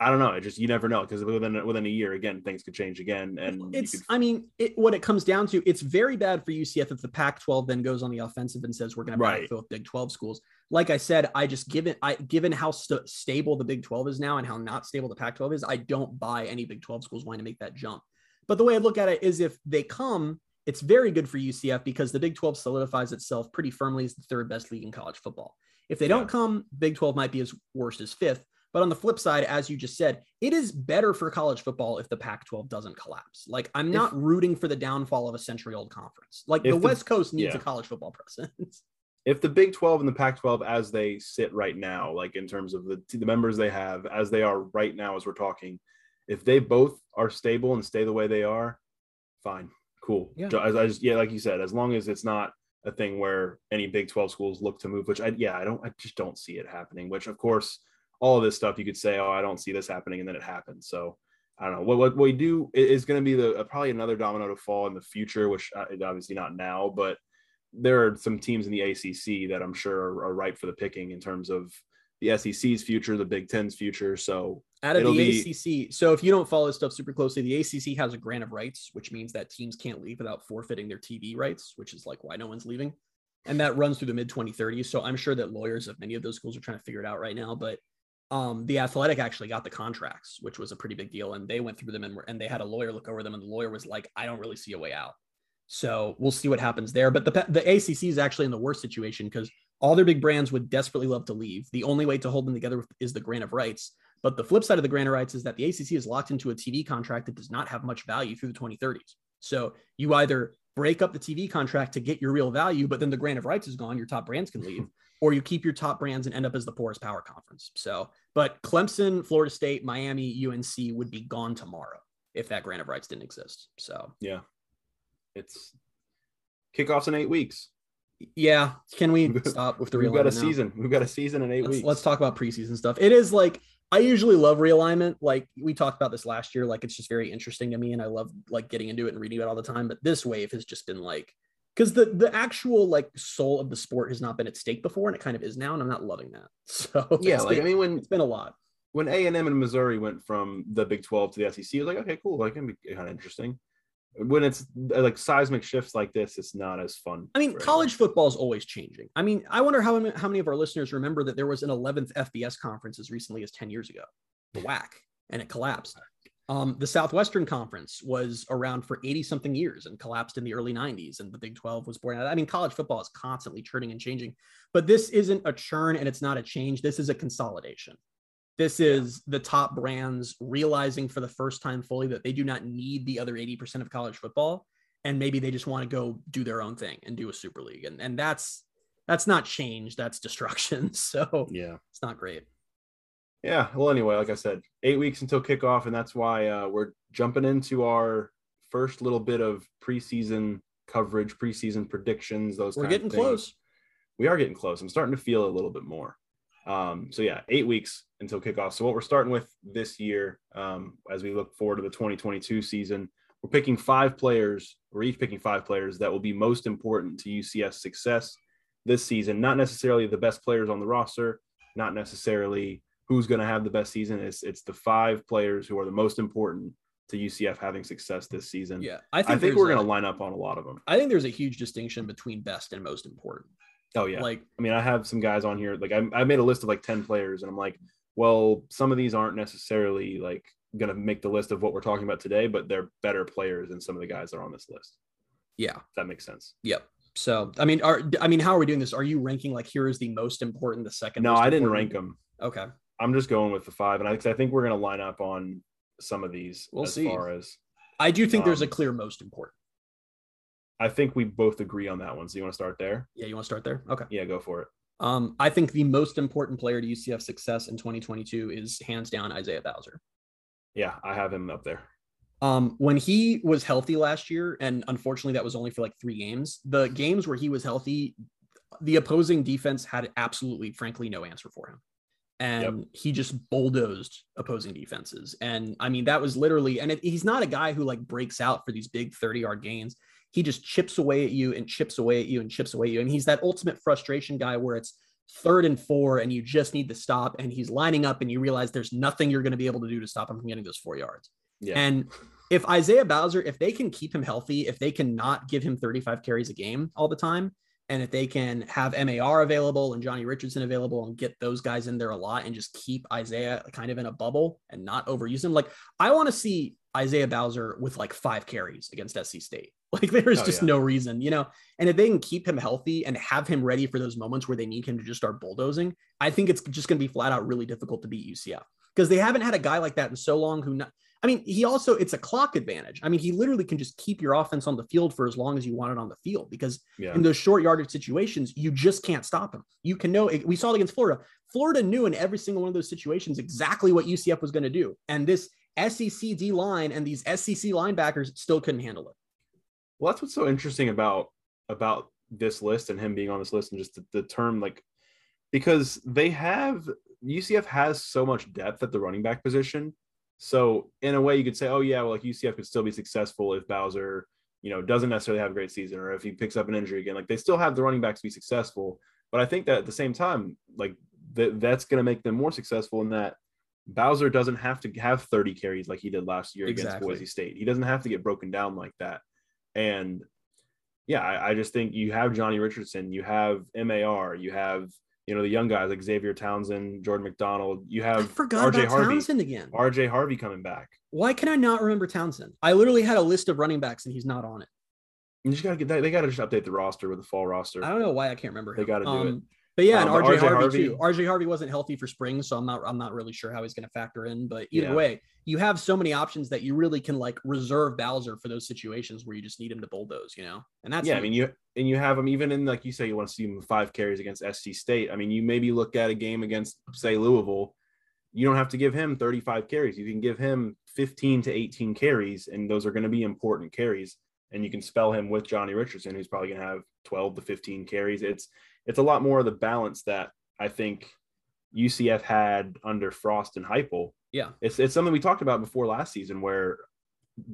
[SPEAKER 2] I don't know. It just you never know because within within a year, again, things could change again. And
[SPEAKER 3] it's.
[SPEAKER 2] could,
[SPEAKER 3] I mean, it, what it comes down to, it's very bad for UCF if the Pac-12 then goes on the offensive and says we're going to backfill with Big 12 schools. Like I said, I just given I given how st- stable the Big 12 is now and how not stable the Pac-12 is, I don't buy any Big 12 schools wanting to make that jump. But the way I look at it is, if they come, it's very good for UCF because the Big 12 solidifies itself pretty firmly as the third best league in college football. If they don't come, Big 12 might be as worst as fifth. But on the flip side, as you just said, it is better for college football if the Pac 12 doesn't collapse. Like, I'm not rooting for the downfall of a century old conference. Like, the
[SPEAKER 2] the-
[SPEAKER 3] West Coast needs
[SPEAKER 2] yeah.
[SPEAKER 3] a college football presence.
[SPEAKER 2] if the Big 12 and the Pac 12 as they sit right now, like in terms of the the members they have as they are right now as we're talking, if they both are stable and stay the way they are, fine, cool.
[SPEAKER 3] Yeah.
[SPEAKER 2] As I just yeah, like you said, as long as it's not a thing where any Big 12 schools look to move, which I yeah, I don't I just don't see it happening. Which of course, all of this stuff you could say, oh, I don't see this happening, and then it happens. So I don't know what what we do is going to be the uh, probably another domino to fall in the future, which uh, obviously not now, but there are some teams in the ACC that I'm sure are, are ripe for the picking in terms of the SEC's future, the Big Ten's future. So
[SPEAKER 3] Out of the
[SPEAKER 2] be-
[SPEAKER 3] ACC, so if you don't follow this stuff super closely, the ACC has a grant of rights, which means that teams can't leave without forfeiting their TV rights, which is like why no one's leaving. And that runs through the mid 2030s. So I'm sure that lawyers of many of those schools are trying to figure it out right now. But um, the athletic actually got the contracts, which was a pretty big deal. And they went through them and, were- and they had a lawyer look over them. And the lawyer was like, I don't really see a way out. So we'll see what happens there. But the, the ACC is actually in the worst situation because all their big brands would desperately love to leave. The only way to hold them together is the grant of rights. But the flip side of the grant of rights is that the ACC is locked into a TV contract that does not have much value through the 2030s. So you either break up the TV contract to get your real value, but then the grant of rights is gone, your top brands can leave, or you keep your top brands and end up as the poorest power conference. So, but Clemson, Florida State, Miami, UNC would be gone tomorrow if that grant of rights didn't exist. So,
[SPEAKER 2] yeah, it's kickoffs in eight weeks.
[SPEAKER 3] Yeah, can we stop with the realignment?
[SPEAKER 2] We've got a
[SPEAKER 3] now?
[SPEAKER 2] season. We've got a season in 8
[SPEAKER 3] let's,
[SPEAKER 2] weeks.
[SPEAKER 3] let's talk about preseason stuff. It is like I usually love realignment. Like we talked about this last year. Like it's just very interesting to me, and I love like getting into it and reading it all the time. But this wave has just been like because the the actual like soul of the sport has not been at stake before, and it kind of is now, and I'm not loving that. So
[SPEAKER 2] yeah, like
[SPEAKER 3] been,
[SPEAKER 2] I mean, when
[SPEAKER 3] it's been a lot.
[SPEAKER 2] when A and M and Missouri went from the Big Twelve to the SEC, it was like, okay, cool, like can be kind of interesting. When it's uh, like seismic shifts like this, it's not as fun.
[SPEAKER 3] I mean, college football is always changing. I mean, I wonder how many, how many of our listeners remember that there was an 11th FBS conference as recently as 10 years ago, the WAC, and it collapsed. Um, the Southwestern Conference was around for 80 something years and collapsed in the early 90s, and the Big 12 was born out. I mean, college football is constantly churning and changing, but this isn't a churn and it's not a change. This is a consolidation. This is the top brands realizing for the first time fully that they do not need the other 80% of college football and maybe they just want to go do their own thing and do a super league and and that's that's not change that's destruction so
[SPEAKER 2] Yeah.
[SPEAKER 3] it's not great
[SPEAKER 2] Yeah. Well, anyway, like I said, eight weeks until kickoff, and that's why uh, we're jumping into our first little bit of preseason coverage, preseason predictions. Those
[SPEAKER 3] we're
[SPEAKER 2] kind of
[SPEAKER 3] getting close
[SPEAKER 2] We are getting close. I'm starting to feel a little bit more. Um, so yeah, eight weeks until kickoff. So what we're starting with this year, um, as we look forward to the 2022 season, we're picking five players. We're each picking five players that will be most important to UCS success this season. Not necessarily the best players on the roster, not necessarily who's going to have the best season. It's it's the five players who are the most important to UCF having success this season.
[SPEAKER 3] yeah i think,
[SPEAKER 2] I think we're going to line up on a lot of them.
[SPEAKER 3] i think there's a huge distinction between best and most important
[SPEAKER 2] Oh yeah.
[SPEAKER 3] like
[SPEAKER 2] I mean, I have some guys on here. Like I, I made a list of like 10 players and I'm like, well, some of these aren't necessarily like going to make the list of what we're talking about today, but they're better players than some of the guys that are on this list.
[SPEAKER 3] yeah
[SPEAKER 2] that makes sense.
[SPEAKER 3] yep so i mean are i mean how are we doing this are you ranking like here is the most important the second
[SPEAKER 2] No, I didn't
[SPEAKER 3] important?
[SPEAKER 2] rank them.
[SPEAKER 3] okay
[SPEAKER 2] I'm just going with the five. And I, I think we're going to line up on some of these
[SPEAKER 3] We'll
[SPEAKER 2] as
[SPEAKER 3] see.
[SPEAKER 2] far as
[SPEAKER 3] i do think there's a
[SPEAKER 2] Um,
[SPEAKER 3] clear most important
[SPEAKER 2] I think we both agree on that one. So you want to start there?
[SPEAKER 3] yeah you want to start there okay
[SPEAKER 2] Yeah, go for it.
[SPEAKER 3] um i think the most important player to ucf success in 2022 is hands down isaiah bowser
[SPEAKER 2] Yeah, I have him up there.
[SPEAKER 3] Um, when he was healthy last year, and unfortunately that was only for like three games, the games where he was healthy, the opposing defense had absolutely, frankly, no answer for him. And he just bulldozed opposing defenses. And I mean, that was literally, and it, he's not a guy who like breaks out for these big 30 yard gains. He just chips away at you and chips away at you and chips away at you. And he's that ultimate frustration guy where it's third and four, and you just need to stop, and he's lining up, and you realize there's nothing you're going to be able to do to stop him from getting those four yards.
[SPEAKER 2] Yeah.
[SPEAKER 3] And if Isaiah Bowser, if they can keep him healthy, if they can not give him 35 carries a game all the time, and if they can have MAR available and Johnny Richardson available and get those guys in there a lot and just keep Isaiah kind of in a bubble and not overuse him, like I want to see Isaiah Bowser with like five carries against SC State. Like there's
[SPEAKER 2] Oh,
[SPEAKER 3] just
[SPEAKER 2] yeah.
[SPEAKER 3] no reason, you know. And if they can keep him healthy and have him ready for those moments where they need him to just start bulldozing, I think it's just going to be flat out really difficult to beat UCF because they haven't had a guy like that in so long. Who, not, I mean, he also it's a clock advantage. I mean, he literally can just keep your offense on the field for as long as you want it on the field because
[SPEAKER 2] yeah.
[SPEAKER 3] in those short yardage situations, you just can't stop him. You can know we saw it against Florida. Florida knew in every single one of those situations exactly what UCF was going to do, and this SEC D line and these SEC linebackers still couldn't handle it.
[SPEAKER 2] Well, that's what's so interesting about about this list and him being on this list and just the, the term like because they have UCF has so much depth at the running back position. So in a way, you could say, oh yeah, well, like UCF could still be successful if Bowser, you know, doesn't necessarily have a great season or if he picks up an injury again. Like they still have the running backs to be successful. But I think that at the same time, like th- that's going to make them more successful in that Bowser doesn't have to have 30 carries like he did last year against Boise State. He doesn't have to get broken down like that. And yeah, I, I just think you have Johnny Richardson, you have MAR, you have you know the young guys like Xavier Townsend, Jordan McDonald, you have I
[SPEAKER 3] forgot
[SPEAKER 2] RJ
[SPEAKER 3] about
[SPEAKER 2] Harvey,
[SPEAKER 3] Townsend again.
[SPEAKER 2] RJ Harvey coming back.
[SPEAKER 3] Why can I not remember Townsend? I literally had a list of running backs and he's not on it.
[SPEAKER 2] You just gotta get that. They gotta just update the roster with the fall roster.
[SPEAKER 3] I don't know why I can't remember.
[SPEAKER 2] They gotta do it.
[SPEAKER 3] Um, But yeah, and
[SPEAKER 2] Um, but
[SPEAKER 3] RJ,
[SPEAKER 2] RJ
[SPEAKER 3] Harvey,
[SPEAKER 2] Harvey-
[SPEAKER 3] too. RJ Harvey wasn't healthy for spring, so I'm not I'm not really sure how he's going to factor in. But either
[SPEAKER 2] Yeah.
[SPEAKER 3] way, you have so many options that you really can like reserve Bowser for those situations where you just need him to bulldoze, you know. And that's
[SPEAKER 2] yeah, I mean you and you have them even in like you say you want to see him five carries against SC State. I mean you maybe look at a game against say Louisville. You don't have to give him 35 carries. You can give him 15 to 18 carries, and those are going to be important carries. And you can spell him with Johnny Richardson, who's probably going to have 12 to 15 carries. It's it's a lot more of the balance that I think UCF had under Frost and Heupel.
[SPEAKER 3] Yeah.
[SPEAKER 2] it's it's something we talked about before last season where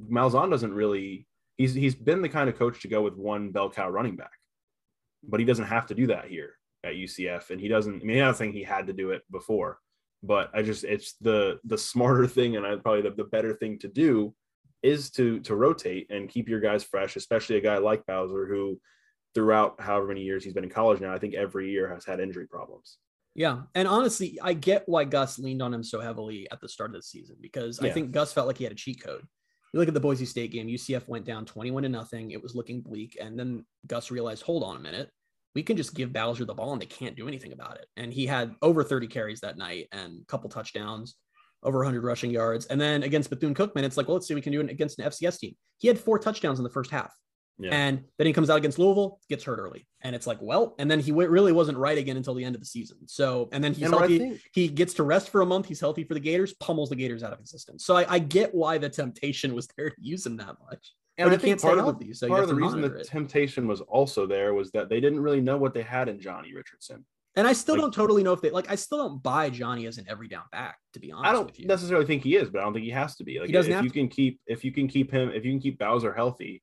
[SPEAKER 2] Malzahn doesn't really he's he's been the kind of coach to go with one bell cow running back, but he doesn't have to do that here at UCF, and he doesn't. I mean, I'm not saying he had to do it before, but I just it's the the smarter thing and I probably the, the better thing to do is to to rotate and keep your guys fresh, especially a guy like Bowser who throughout however many years he's been in college now, I think every year has had injury problems.
[SPEAKER 3] Yeah. And honestly, I get why Gus leaned on him so heavily at the start of the season because I think Gus felt like he had a cheat code. You look at the Boise State game, UCF went down 21 to nothing. It was looking bleak. And then Gus realized, hold on a minute. We can just give Bowser the ball and they can't do anything about it. And he had over 30 carries that night and a couple touchdowns, over 100 rushing yards. And then against Bethune Cookman, it's like, well, let's see, what we can do it against an FCS team. He had four touchdowns in the first half.
[SPEAKER 2] Yeah.
[SPEAKER 3] And then he comes out against Louisville, gets hurt early. And it's like, well, and then he w- really wasn't right again until the end of the season. So, and then he's
[SPEAKER 2] And
[SPEAKER 3] healthy.
[SPEAKER 2] think-
[SPEAKER 3] He gets to rest for a month. He's healthy for the Gators, pummels the Gators out of existence. So I, I get why the temptation was there to use him that much.
[SPEAKER 2] And
[SPEAKER 3] But
[SPEAKER 2] I think part of,
[SPEAKER 3] healthy, so
[SPEAKER 2] part of the reason the
[SPEAKER 3] it.
[SPEAKER 2] temptation was also there was that they didn't really know what they had in Johnny Richardson.
[SPEAKER 3] And I still
[SPEAKER 2] Like-
[SPEAKER 3] don't totally know if they like. I still don't buy Johnny as an every down back. To be honest
[SPEAKER 2] I don't necessarily think he is, but I don't think he has to be. Like if you can keep if you can keep him if you can keep Bowser healthy,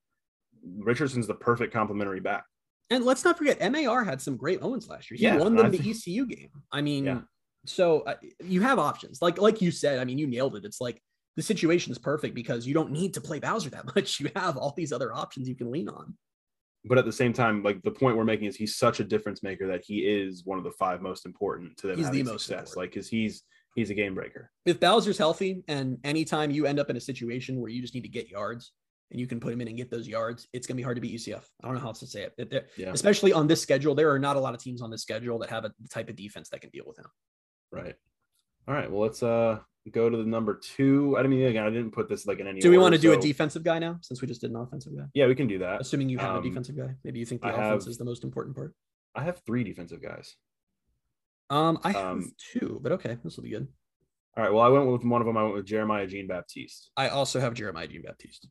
[SPEAKER 2] Richardson's the perfect complementary back.
[SPEAKER 3] And let's not forget, MAR had some great moments last year. He
[SPEAKER 2] Yeah,
[SPEAKER 3] won
[SPEAKER 2] I
[SPEAKER 3] them the
[SPEAKER 2] think-
[SPEAKER 3] ECU game. I mean,
[SPEAKER 2] Yeah.
[SPEAKER 3] so uh, you have options. Like like you said, I mean, you nailed it. It's like the situation is perfect because you don't need to play Bowser that much. You have all these other options you can lean on.
[SPEAKER 2] But at the same time, like the point we're making is he's such a difference maker that he is one of the five most important to them
[SPEAKER 3] He's the most
[SPEAKER 2] success.
[SPEAKER 3] important.
[SPEAKER 2] Like because he's he's a game breaker.
[SPEAKER 3] If Bowser's healthy, and anytime you end up in a situation where you just need to get yards and you can put him in and get those yards, it's gonna be hard to beat UCF. I don't know how else to say it.
[SPEAKER 2] Yeah.
[SPEAKER 3] Especially on this schedule, there are not a lot of teams on this schedule that have a the type of defense that can deal with him.
[SPEAKER 2] Right. All right. Well, let's uh go to the number two. I mean, again, I didn't put this like in any.
[SPEAKER 3] Do we
[SPEAKER 2] order,
[SPEAKER 3] want to do a defensive guy now, since we just did an offensive guy?
[SPEAKER 2] Yeah, we can do that.
[SPEAKER 3] Assuming you have
[SPEAKER 2] Um,
[SPEAKER 3] a defensive guy, maybe you think the
[SPEAKER 2] I
[SPEAKER 3] offense
[SPEAKER 2] have-
[SPEAKER 3] is the most important part.
[SPEAKER 2] I have three defensive guys.
[SPEAKER 3] Um, I have
[SPEAKER 2] Um,
[SPEAKER 3] two, but okay, this will be good.
[SPEAKER 2] All right. Well, I went with one of them. I went with Jeremiah Jean Baptiste.
[SPEAKER 3] I also have Jeremiah Jean Baptiste.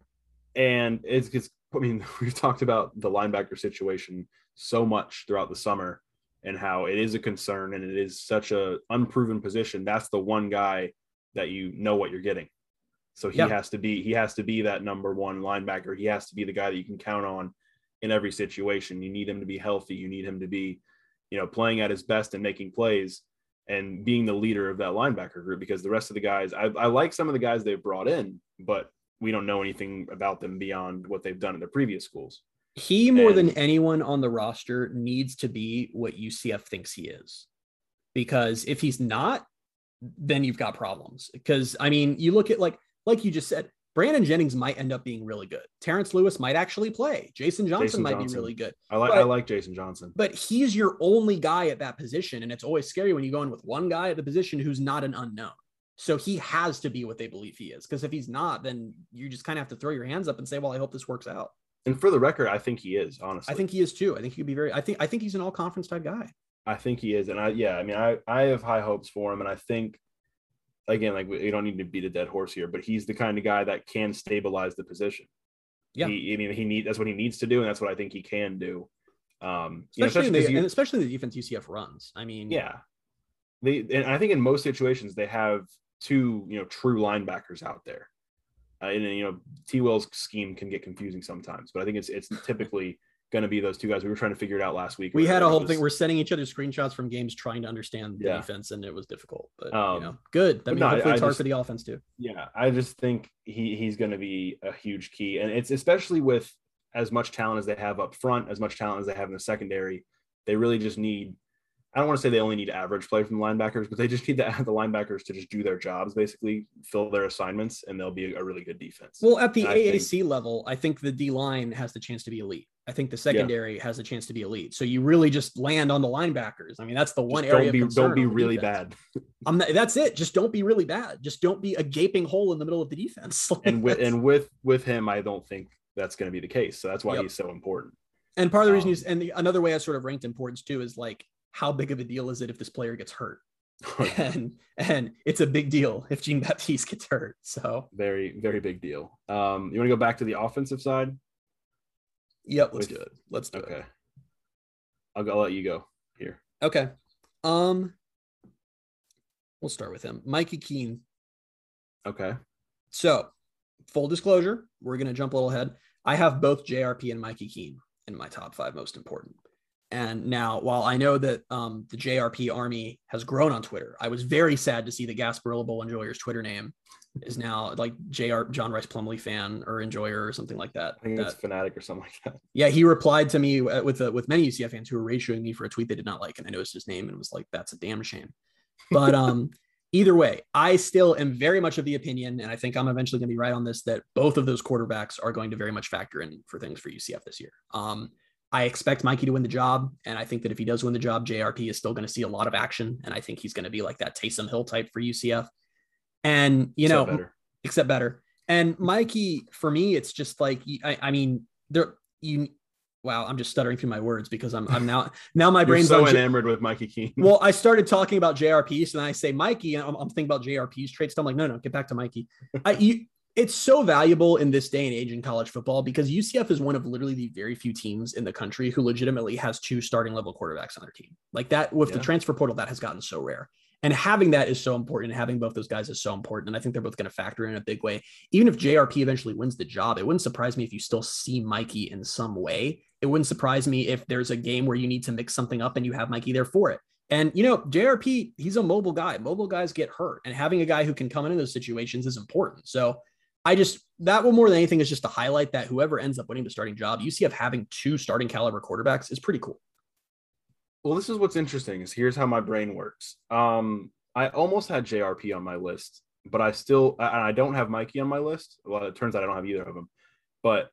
[SPEAKER 2] And it's, it's I mean we've talked about the linebacker situation so much throughout the summer and how it is a concern and it is such a unproven position. That's the one guy that you know what you're getting. So he
[SPEAKER 3] Yeah.
[SPEAKER 2] has to be he has to be that number one linebacker. He has to be the guy that you can count on in every situation. You need him to be healthy. You need him to be you know, playing at his best and making plays and being the leader of that linebacker group because the rest of the guys, I, I like some of the guys they've brought in, but we don't know anything about them beyond what they've done in their previous schools.
[SPEAKER 3] He more and, than anyone on the roster needs to be what UCF thinks he is. Because if he's not, then you've got problems. Because I mean, you look at like like you just said, Brandon Jennings might end up being really good. Terrence Lewis might actually play. Jason Johnson Jason might Johnson. be really good.
[SPEAKER 2] I like but, I like Jason Johnson.
[SPEAKER 3] But he's your only guy at that position. And it's always scary when you go in with one guy at the position who's not an unknown. So he has to be what they believe he is. Because if he's not, then you just kind of have to throw your hands up and say, Well, I hope this works out.
[SPEAKER 2] And for the record, I think he is, honestly.
[SPEAKER 3] I think he is too. I think he could be very I think I think he's an all conference type guy.
[SPEAKER 2] I think he is. And I yeah, I mean I I have high hopes for him. And I think again, like we don't need to beat a dead horse here, but he's the kind of guy that can stabilize the position. Yeah, he, I mean, he need that's what he needs to do, and that's what I think he can do. Um,
[SPEAKER 3] especially, you know, especially, the, you, and especially the defense UCF runs. I mean,
[SPEAKER 2] yeah, they and I think in most situations they have two you know true linebackers out there, uh, and you know T. Will's scheme can get confusing sometimes, but I think it's it's typically going to be those two guys. We were trying to figure it out last week.
[SPEAKER 3] We had a whole was... thing. We're sending each other screenshots from games, trying to understand the yeah. defense, and it was difficult. But um, you know, good. That means no, hopefully I, it's hard just, for the offense too.
[SPEAKER 2] Yeah, I just think he he's going to be a huge key, and it's especially with as much talent as they have up front, as much talent as they have in the secondary. They really just need I don't want to say they only need average play from the linebackers, but they just need the, the linebackers to just do their jobs, basically fill their assignments, and they'll be a, really good defense.
[SPEAKER 3] Well, at the and AAC think, level, I think the D line has the chance to be elite. I think the secondary yeah. has a chance to be elite. So you really just land on the linebackers. I mean, that's the one
[SPEAKER 2] just
[SPEAKER 3] area.
[SPEAKER 2] Don't be, don't be really bad.
[SPEAKER 3] I'm not, that's it. Just don't be really bad. Just don't be a gaping hole in the middle of the defense.
[SPEAKER 2] and with and with with him, I don't think that's going to be the case. So that's why yep. he's so important.
[SPEAKER 3] And part of the reason um, is, and the, another way I sort of ranked importance too is like how big of a deal is it if this player gets hurt? and and it's a big deal if Jean Baptiste gets hurt. So
[SPEAKER 2] very very big deal. Um, you want to go back to the offensive side?
[SPEAKER 3] Yep, let's With, do it. Let's do
[SPEAKER 2] okay.
[SPEAKER 3] it.
[SPEAKER 2] I'll, I'll let you go here.
[SPEAKER 3] Okay. Um, we'll start with him, Mikey Keene.
[SPEAKER 2] Okay.
[SPEAKER 3] So, full disclosure, we're gonna jump a little ahead. I have both JRP and Mikey Keene in my top five most important. And now, while I know that um, the JRP Army has grown on Twitter, I was very sad to see that Gasparilla Bowl Enjoyer's Twitter name is now like JR John Rice Plumlee fan or enjoyer or something like that.
[SPEAKER 2] I think
[SPEAKER 3] that,
[SPEAKER 2] it's fanatic or something like that.
[SPEAKER 3] Yeah, he replied to me uh, with uh, with many UCF fans who were ratioing me for a tweet they did not like, and I noticed his name and was like, "That's a damn shame." But um, either way, I still am very much of the opinion, and I think I'm eventually going to be right on this that both of those quarterbacks are going to very much factor in for things for UCF this year. Um, I expect Mikey to win the job. And I think that if he does win the job, JRP is still going to see a lot of action. And I think he's going to be like that Taysom Hill type for UCF. And, you except know, better. except better. And Mikey, for me, it's just like, I, I mean, there, you, wow, I'm just stuttering through my words because I'm, I'm now, now my brain's
[SPEAKER 2] so enamored with Mikey Keene.
[SPEAKER 3] well, I started talking about JRPs and I say Mikey, and I'm, I'm thinking about JRP's traits. So I'm like, no, no, get back to Mikey. I, you, it's so valuable in this day and age in college football because UCF is one of literally the very few teams in the country who legitimately has two starting level quarterbacks on their team. Like that with yeah. the transfer portal, that has gotten so rare. And having that is so important. Having both those guys is so important. And I think they're both going to factor in a big way. Even if JRP eventually wins the job, it wouldn't surprise me if you still see Mikey in some way. It wouldn't surprise me if there's a game where you need to mix something up and you have Mikey there for it. And you know, JRP, he's a mobile guy. Mobile guys get hurt, and having a guy who can come into those situations is important. So I just that will more than anything is just to highlight that whoever ends up winning the starting job, UCF having two starting caliber quarterbacks is pretty cool.
[SPEAKER 2] Well, this is what's interesting is here's how my brain works. Um, I almost had JRP on my list, but I still and I don't have Mikey on my list. Well, it turns out I don't have either of them, but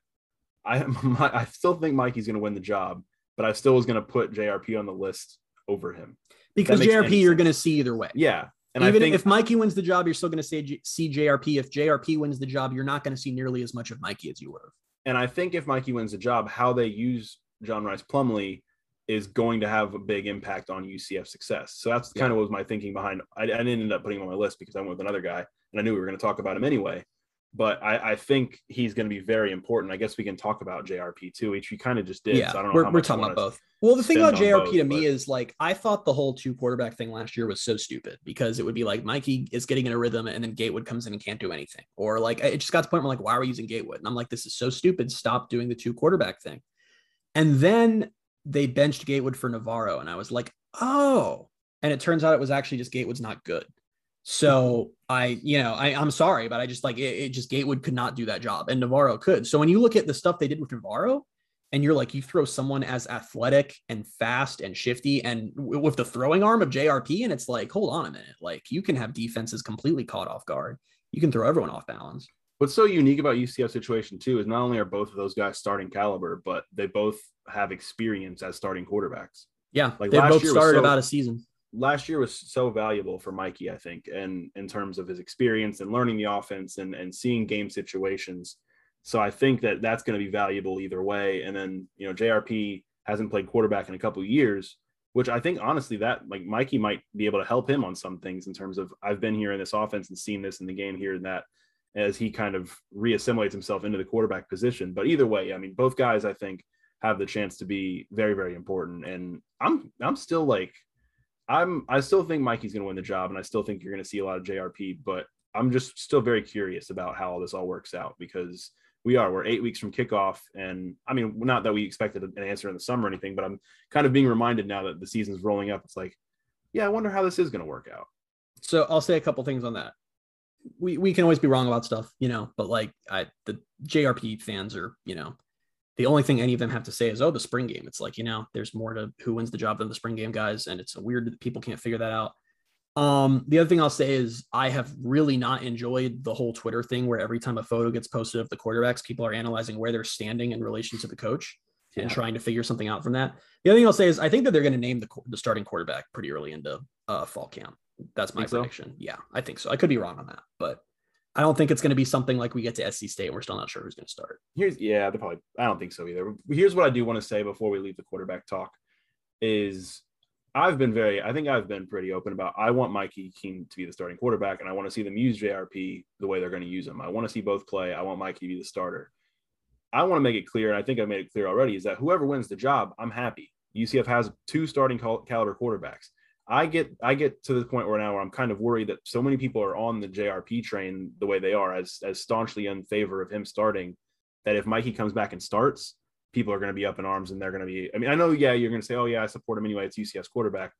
[SPEAKER 2] I my, I still think Mikey's going to win the job, but I still was going to put JRP on the list over him
[SPEAKER 3] because JRP you're going to see either way.
[SPEAKER 2] Yeah,
[SPEAKER 3] and Even think, if Mikey wins the job, you're still going to see, see JRP. If JRP wins the job, you're not going to see nearly as much of Mikey as you would have.
[SPEAKER 2] And I think if Mikey wins the job, how they use John Rice Plumlee is going to have a big impact on UCF success. So that's yeah. kind of what was my thinking behind. I, I didn't end up putting him on my list because I went with another guy, and I knew we were going to talk about him anyway but I, I, think he's going to be very important. I guess we can talk about JRP too, which we kind of just did.
[SPEAKER 3] Yeah,
[SPEAKER 2] so
[SPEAKER 3] we're, we're talking about both. Well, the thing about JRP both, to me is like I thought the whole two quarterback thing last year was so stupid because it would be like Mikey is getting in a rhythm and then Gatewood comes in and can't do anything, or like it just got to the point where like why are we using Gatewood? And I'm like, this is so stupid. Stop doing the two quarterback thing. And then they benched Gatewood for Navarro, and I was like, oh. And it turns out it was actually just Gatewood's not good. So I, you know, I, I'm sorry, but I just like it, it just Gatewood could not do that job, and Navarro could. So when you look at the stuff they did with Navarro, and you're like, you throw someone as athletic and fast and shifty and w- with the throwing arm of JRP, and it's like, hold on a minute, like you can have defenses completely caught off guard. You can throw everyone off balance.
[SPEAKER 2] What's so unique about UCF situation too is not only are both of those guys starting caliber, but they both have experience as starting quarterbacks.
[SPEAKER 3] Yeah, like they both started so, about a season.
[SPEAKER 2] Last year was so valuable for Mikey, I think, and in terms of his experience and learning the offense and and seeing game situations. So I think that that's going to be valuable either way. And then you know JRP hasn't played quarterback in a couple years, which I think honestly that like Mikey might be able to help him on some things in terms of I've been here in this offense and seen this in the game here and that as he kind of reassimilates himself into the quarterback position. But either way, I mean, both guys I think have the chance to be very, very important. And I'm I'm still like I'm I still think Mikey's gonna win the job, and I still think you're gonna see a lot of JRP, but I'm just still very curious about how all this all works out because we are we're eight weeks from kickoff and i mean not that we expected an answer in the summer or anything but i'm kind of being reminded now that the season's rolling up. It's like yeah i wonder how this is going to work out.
[SPEAKER 3] So i'll say a couple things on that. We we can always be wrong about stuff, you know, but like I the JRP fans are, you know, the only thing any of them have to say is, oh, the spring game. It's like, you know, there's more to who wins the job than the spring game guys. And it's weird that people can't figure that out. Um, the other thing I'll say is I have really not enjoyed the whole Twitter thing where every time a photo gets posted of the quarterbacks, people are analyzing where they're standing in relation to the coach yeah. and trying to figure something out from that. The other thing I'll say is I think that they're going to name the, the starting quarterback pretty early into uh, fall camp. That's my prediction. So? Yeah, I think so. I could be wrong on that, but I don't think it's going to be something like we get to SC State we're still not sure who's going to start.
[SPEAKER 2] Here's yeah, they probably. I don't think so either. Here's what I do want to say before we leave the quarterback talk is I've been very. I think I've been pretty open about. I want Mikey Keene to be the starting quarterback, and I want to see them use JRP the way they're going to use him. I want to see both play. I want Mikey to be the starter. I want to make it clear, and I think I've made it clear already, is that whoever wins the job, I'm happy. UCF has two starting caliber quarterbacks. I get I get to the point where now where I'm kind of worried that so many people are on the JRP train the way they are as as staunchly in favor of him starting that if Mikey comes back and starts, people are going to be up in arms and they're going to be. I mean, I know, yeah, you're going to say, oh yeah, I support him anyway. It's UCF's quarterback,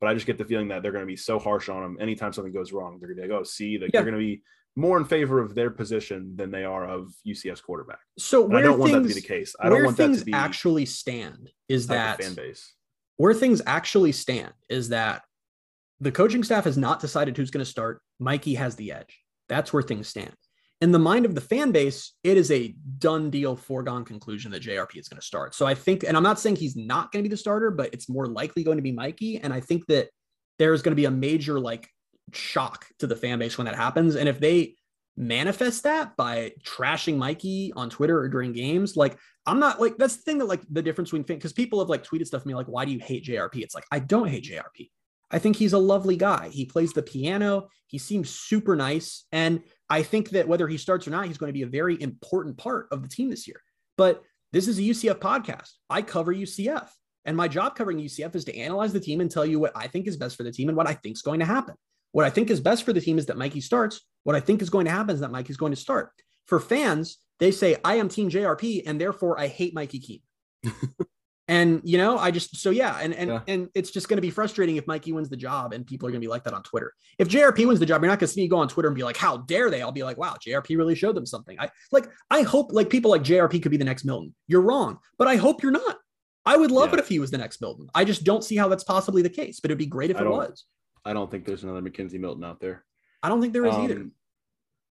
[SPEAKER 2] but I just get the feeling that they're going to be so harsh on him anytime something goes wrong. They're going to be like, oh, see, that yeah. they're going to be more in favor of their position than they are of UCF's quarterback.
[SPEAKER 3] So I don't things, want that to be the case. I don't want that to be actually stand is that fan base where things actually stand is that the coaching staff has not decided who's going to start. Mikey has the edge. That's where things stand. In the mind of the fan base, it is a done deal, foregone conclusion that JRP is going to start. So I think, and I'm not saying he's not going to be the starter, but it's more likely going to be Mikey. And I think that there's going to be a major like shock to the fan base when that happens. And if they manifest that by trashing Mikey on Twitter or during games, like I'm not like that's the thing that like the difference between because people have like tweeted stuff to me like, why do you hate JRP? It's like I don't hate JRP. I think he's a lovely guy. He plays the piano. He seems super nice. And I think that whether he starts or not, he's going to be a very important part of the team this year. But this is a UCF podcast. I cover UCF. And my job covering UCF is to analyze the team and tell you what I think is best for the team and what I think is going to happen. What I think is best for the team is that Mikey starts. What I think is going to happen is that Mikey's going to start. For fans, they say, I am Team JRP, and therefore I hate Mikey Keene. and you know, I just so yeah, and and yeah. and it's just going to be frustrating if Mikey wins the job and people are going to be like that on Twitter. If JRP wins the job, you're not going to see me go on Twitter and be like, "How dare they?" I'll be like, "Wow, JRP really showed them something." I like I hope like people like JRP could be the next Milton. You're wrong, but I hope you're not. I would love yeah. it if he was the next Milton. I just don't see how that's possibly the case, but it'd be great if it was.
[SPEAKER 2] I don't think there's another McKenzie Milton out there.
[SPEAKER 3] I don't think there is um, either.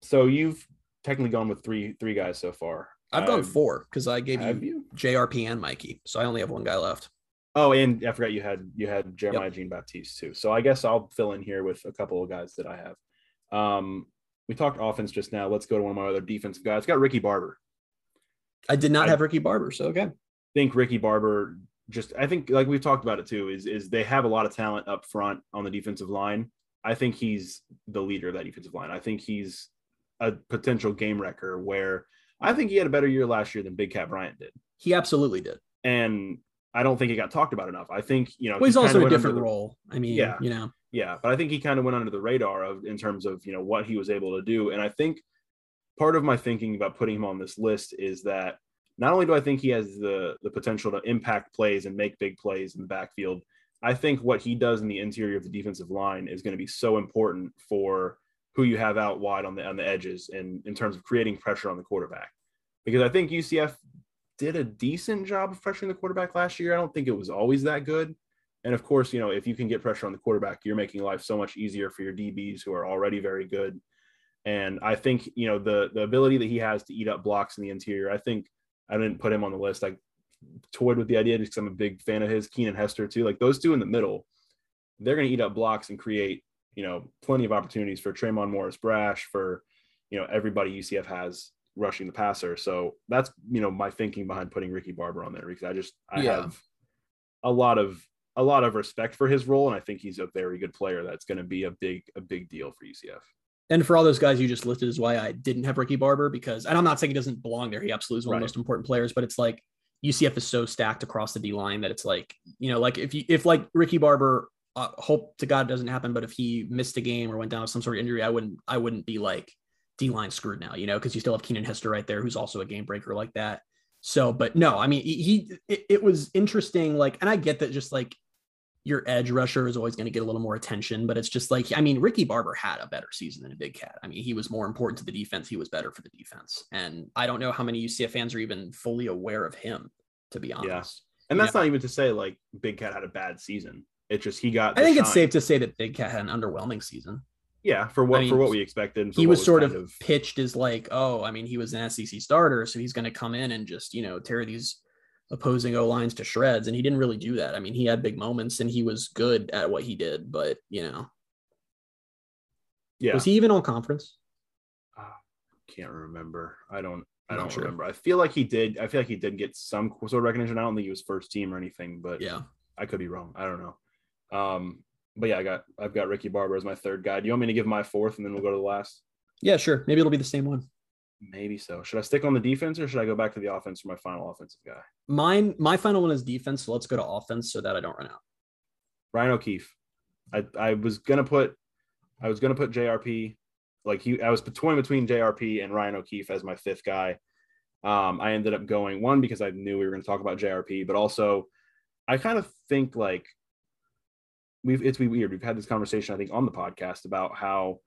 [SPEAKER 2] So you've technically gone with three three guys so far.
[SPEAKER 3] I've gone four because I gave you, you, JRP and Mikey, so I only have one guy left.
[SPEAKER 2] Oh, and I forgot you had you had Jeremiah yep. Jean Baptiste too. So I guess I'll fill in here with a couple of guys that I have. Um, we talked offense just now. Let's go to one of my other defensive guys. got Ricky Barber.
[SPEAKER 3] I did not I have Ricky Barber, so okay.
[SPEAKER 2] Think Ricky Barber just I think like we've talked about it too is is they have a lot of talent up front on the defensive line. I think he's the leader of that defensive line. I think he's a potential game wrecker where I think he had a better year last year than Big Cat Bryant did.
[SPEAKER 3] He absolutely did.
[SPEAKER 2] And I don't think he got talked about enough. I think, you know,
[SPEAKER 3] well, he's also a different the, role. I mean, yeah, you know,
[SPEAKER 2] yeah, but I think he kind of went under the radar of in terms of, you know, what he was able to do. And I think part of my thinking about putting him on this list is that not only do I think he has the the potential to impact plays and make big plays in the backfield, I think what he does in the interior of the defensive line is going to be so important for who you have out wide on the on the edges and in terms of creating pressure on the quarterback. Because I think UCF did a decent job of pressuring the quarterback last year. I don't think it was always that good. And of course, you know, if you can get pressure on the quarterback, you're making life so much easier for your DBs who are already very good. And I think, you know, the the ability that he has to eat up blocks in the interior, I think I didn't put him on the list. I toyed with the idea because I'm a big fan of his, Keenan Hester too. Like those two in the middle, they're going to eat up blocks and create, you know, plenty of opportunities for Tre'Mon Morris Brash, for, you know, everybody UCF has rushing the passer. So that's, you know, my thinking behind putting Ricky Barber on there because I just, I yeah. have a lot of, a lot of respect for his role. And I think he's a very good player. That's going to be a big, a big deal for UCF.
[SPEAKER 3] And for all those guys you just listed is why I didn't have Ricky Barber because, and I'm not saying he doesn't belong there. He absolutely is one right. of the most important players, but it's like UCF is so stacked across the D line that it's like, you know, like if you, if like Ricky Barber, uh, hope to God it doesn't happen, but if he missed a game or went down with some sort of injury, I wouldn't, I wouldn't be like D line screwed now, you know, because you still have Keenan Hester right there, who's also a game breaker like that. So, but no, I mean, he, it, it was interesting. Like, and I get that just like your edge rusher is always going to get a little more attention, but it's just like, I mean, Ricky Barber had a better season than a big cat. I mean, he was more important to the defense. He was better for the defense. And I don't know how many UCF fans are even fully aware of him, to be honest.
[SPEAKER 2] Yeah. And that's not even to say like Big Cat had a bad season. It just he got.
[SPEAKER 3] I think shine. it's safe to say that Big Cat had an underwhelming season.
[SPEAKER 2] Yeah, for what I mean, for what we expected.
[SPEAKER 3] He was,
[SPEAKER 2] was
[SPEAKER 3] sort of, of pitched as like, oh, I mean, he was an SEC starter, so he's going to come in and just you know tear these opposing O lines to shreds, and he didn't really do that. I mean, he had big moments and he was good at what he did, but you know,
[SPEAKER 2] yeah,
[SPEAKER 3] was he even on conference?
[SPEAKER 2] Uh, can't remember. I don't. I don't sure. remember. I feel like he did. I feel like he did get some sort of recognition. I don't think he was first team or anything, but
[SPEAKER 3] yeah,
[SPEAKER 2] I could be wrong. I don't know. Um, but yeah, I got I've got Ricky Barber as my third guy. Do you want me to give my fourth and then we'll go to the last?
[SPEAKER 3] Yeah, sure. Maybe it'll be the same one.
[SPEAKER 2] Maybe so. Should I stick on the defense or should I go back to the offense for my final offensive guy?
[SPEAKER 3] Mine, my final one is defense. So let's go to offense so that I don't run out.
[SPEAKER 2] Ryan O'Keefe. I, I was gonna put I was gonna put JRP like he I was toying between JRP and Ryan O'Keefe as my fifth guy. Um, I ended up going one because I knew we were going to talk about JRP, but also I kind of think like we've it's weird. We've had this conversation I think on the podcast about how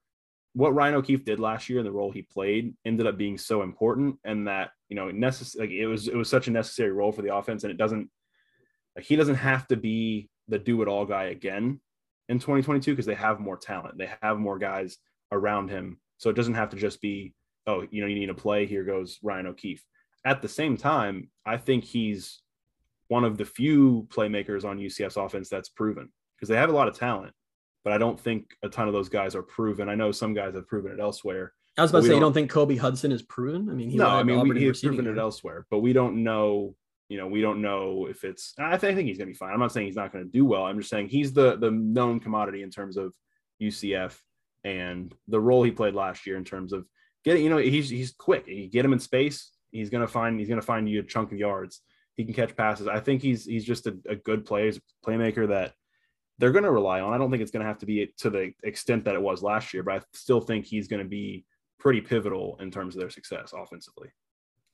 [SPEAKER 2] what Ryan O'Keefe did last year and the role he played ended up being so important, and that you know necessary like it was it was such a necessary role for the offense, and it doesn't like he doesn't have to be the do it all guy again in 2022 because they have more talent, they have more guys around him, so it doesn't have to just be oh you know you need a play here goes Ryan O'Keefe. At the same time, I think he's one of the few playmakers on UCF's offense that's proven because they have a lot of talent but I don't think a ton of those guys are proven. I know some guys have proven it elsewhere.
[SPEAKER 3] I was about to say, don't, you don't think Kobe Hudson is proven? I mean,
[SPEAKER 2] no, I mean, we, he's proven it elsewhere, but we don't know. You know, we don't know if it's. I think, I think he's going to be fine. I'm not saying he's not going to do well. I'm just saying he's the the known commodity in terms of UCF and the role he played last year in terms of getting. You know, he's he's quick. You get him in space, he's going to find he's going to find you a chunk of yards. He can catch passes. I think he's he's just a, a good player, playmaker that they're going to rely on. I don't think it's going to have to be to the extent that it was last year, but I still think he's going to be pretty pivotal in terms of their success offensively.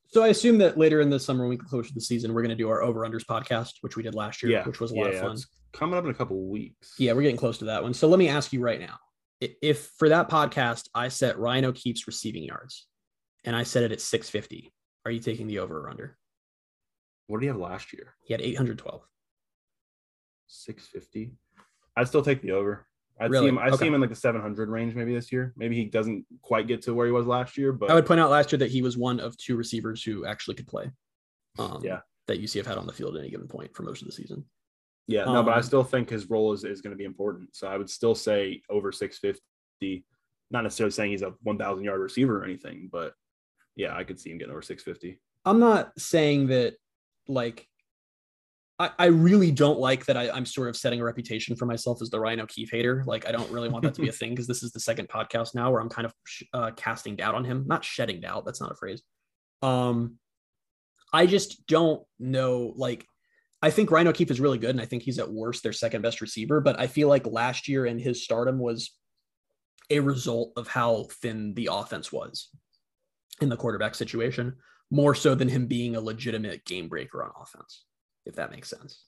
[SPEAKER 3] So I assume that later in the summer, when we close the season, we're going to do our over unders podcast, which we did last year, yeah, which was a lot yeah, of fun.
[SPEAKER 2] coming up in a couple weeks.
[SPEAKER 3] Yeah, we're getting close to that one. So let me ask you right now: if for that podcast I set Ryan O'Keefe's receiving yards, and I set it at 650, are you taking the over or under?
[SPEAKER 2] What did he have last year?
[SPEAKER 3] He had 812.
[SPEAKER 2] 650. I'd still take the over. I'd really? see him. I okay. see him in like the 700 range maybe this year. Maybe he doesn't quite get to where he was last year, but
[SPEAKER 3] I would point out last year that he was one of two receivers who actually could play.
[SPEAKER 2] Um, yeah,
[SPEAKER 3] that UCF had on the field at any given point for most of the season.
[SPEAKER 2] Yeah, no, um, but I um, still think his role is, is going to be important. So I would still say over 650. Not necessarily saying he's a 1,000 yard receiver or anything, but yeah, I could see him getting over 650.
[SPEAKER 3] I'm not saying that like I, I really don't like that I, I'm sort of setting a reputation for myself as the Ryan O'Keefe hater. Like, I don't really want that to be a thing because this is the second podcast now where I'm kind of uh, casting doubt on him. Not shedding doubt. That's not a phrase. Um, I just don't know. Like, I think Ryan O'Keefe is really good, and I think he's at worst their second best receiver. But I feel like last year and his stardom was a result of how thin the offense was in the quarterback situation. more so than him being a legitimate game breaker on offense, if that makes sense.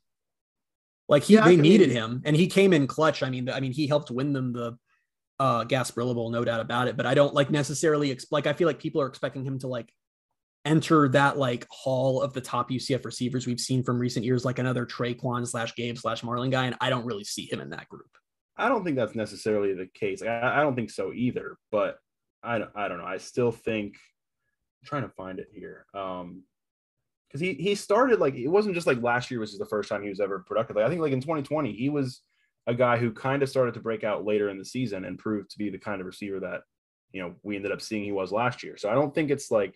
[SPEAKER 3] Like he,
[SPEAKER 2] Yeah,
[SPEAKER 3] they
[SPEAKER 2] mean-
[SPEAKER 3] needed him, and he came in clutch. I mean, I mean, he helped win them the uh Gasparilla Bowl, no doubt about it. But I don't like necessarily ex- like I feel like people are expecting him to like enter that like hall of the top UCF receivers we've seen from recent years, like another Tre'Quan slash Gabe slash Marlon guy, and I don't really see him in that group.
[SPEAKER 2] I don't think that's necessarily the case. I, I don't think so either. But I don't- I don't know. I still think I'm trying to find it here. Um, because he he started like it wasn't just like last year was the first time he was ever productive. Like I think like in 2020 he was a guy who kind of started to break out later in the season and proved to be the kind of receiver that you know we ended up seeing he was last year. So I don't think it's like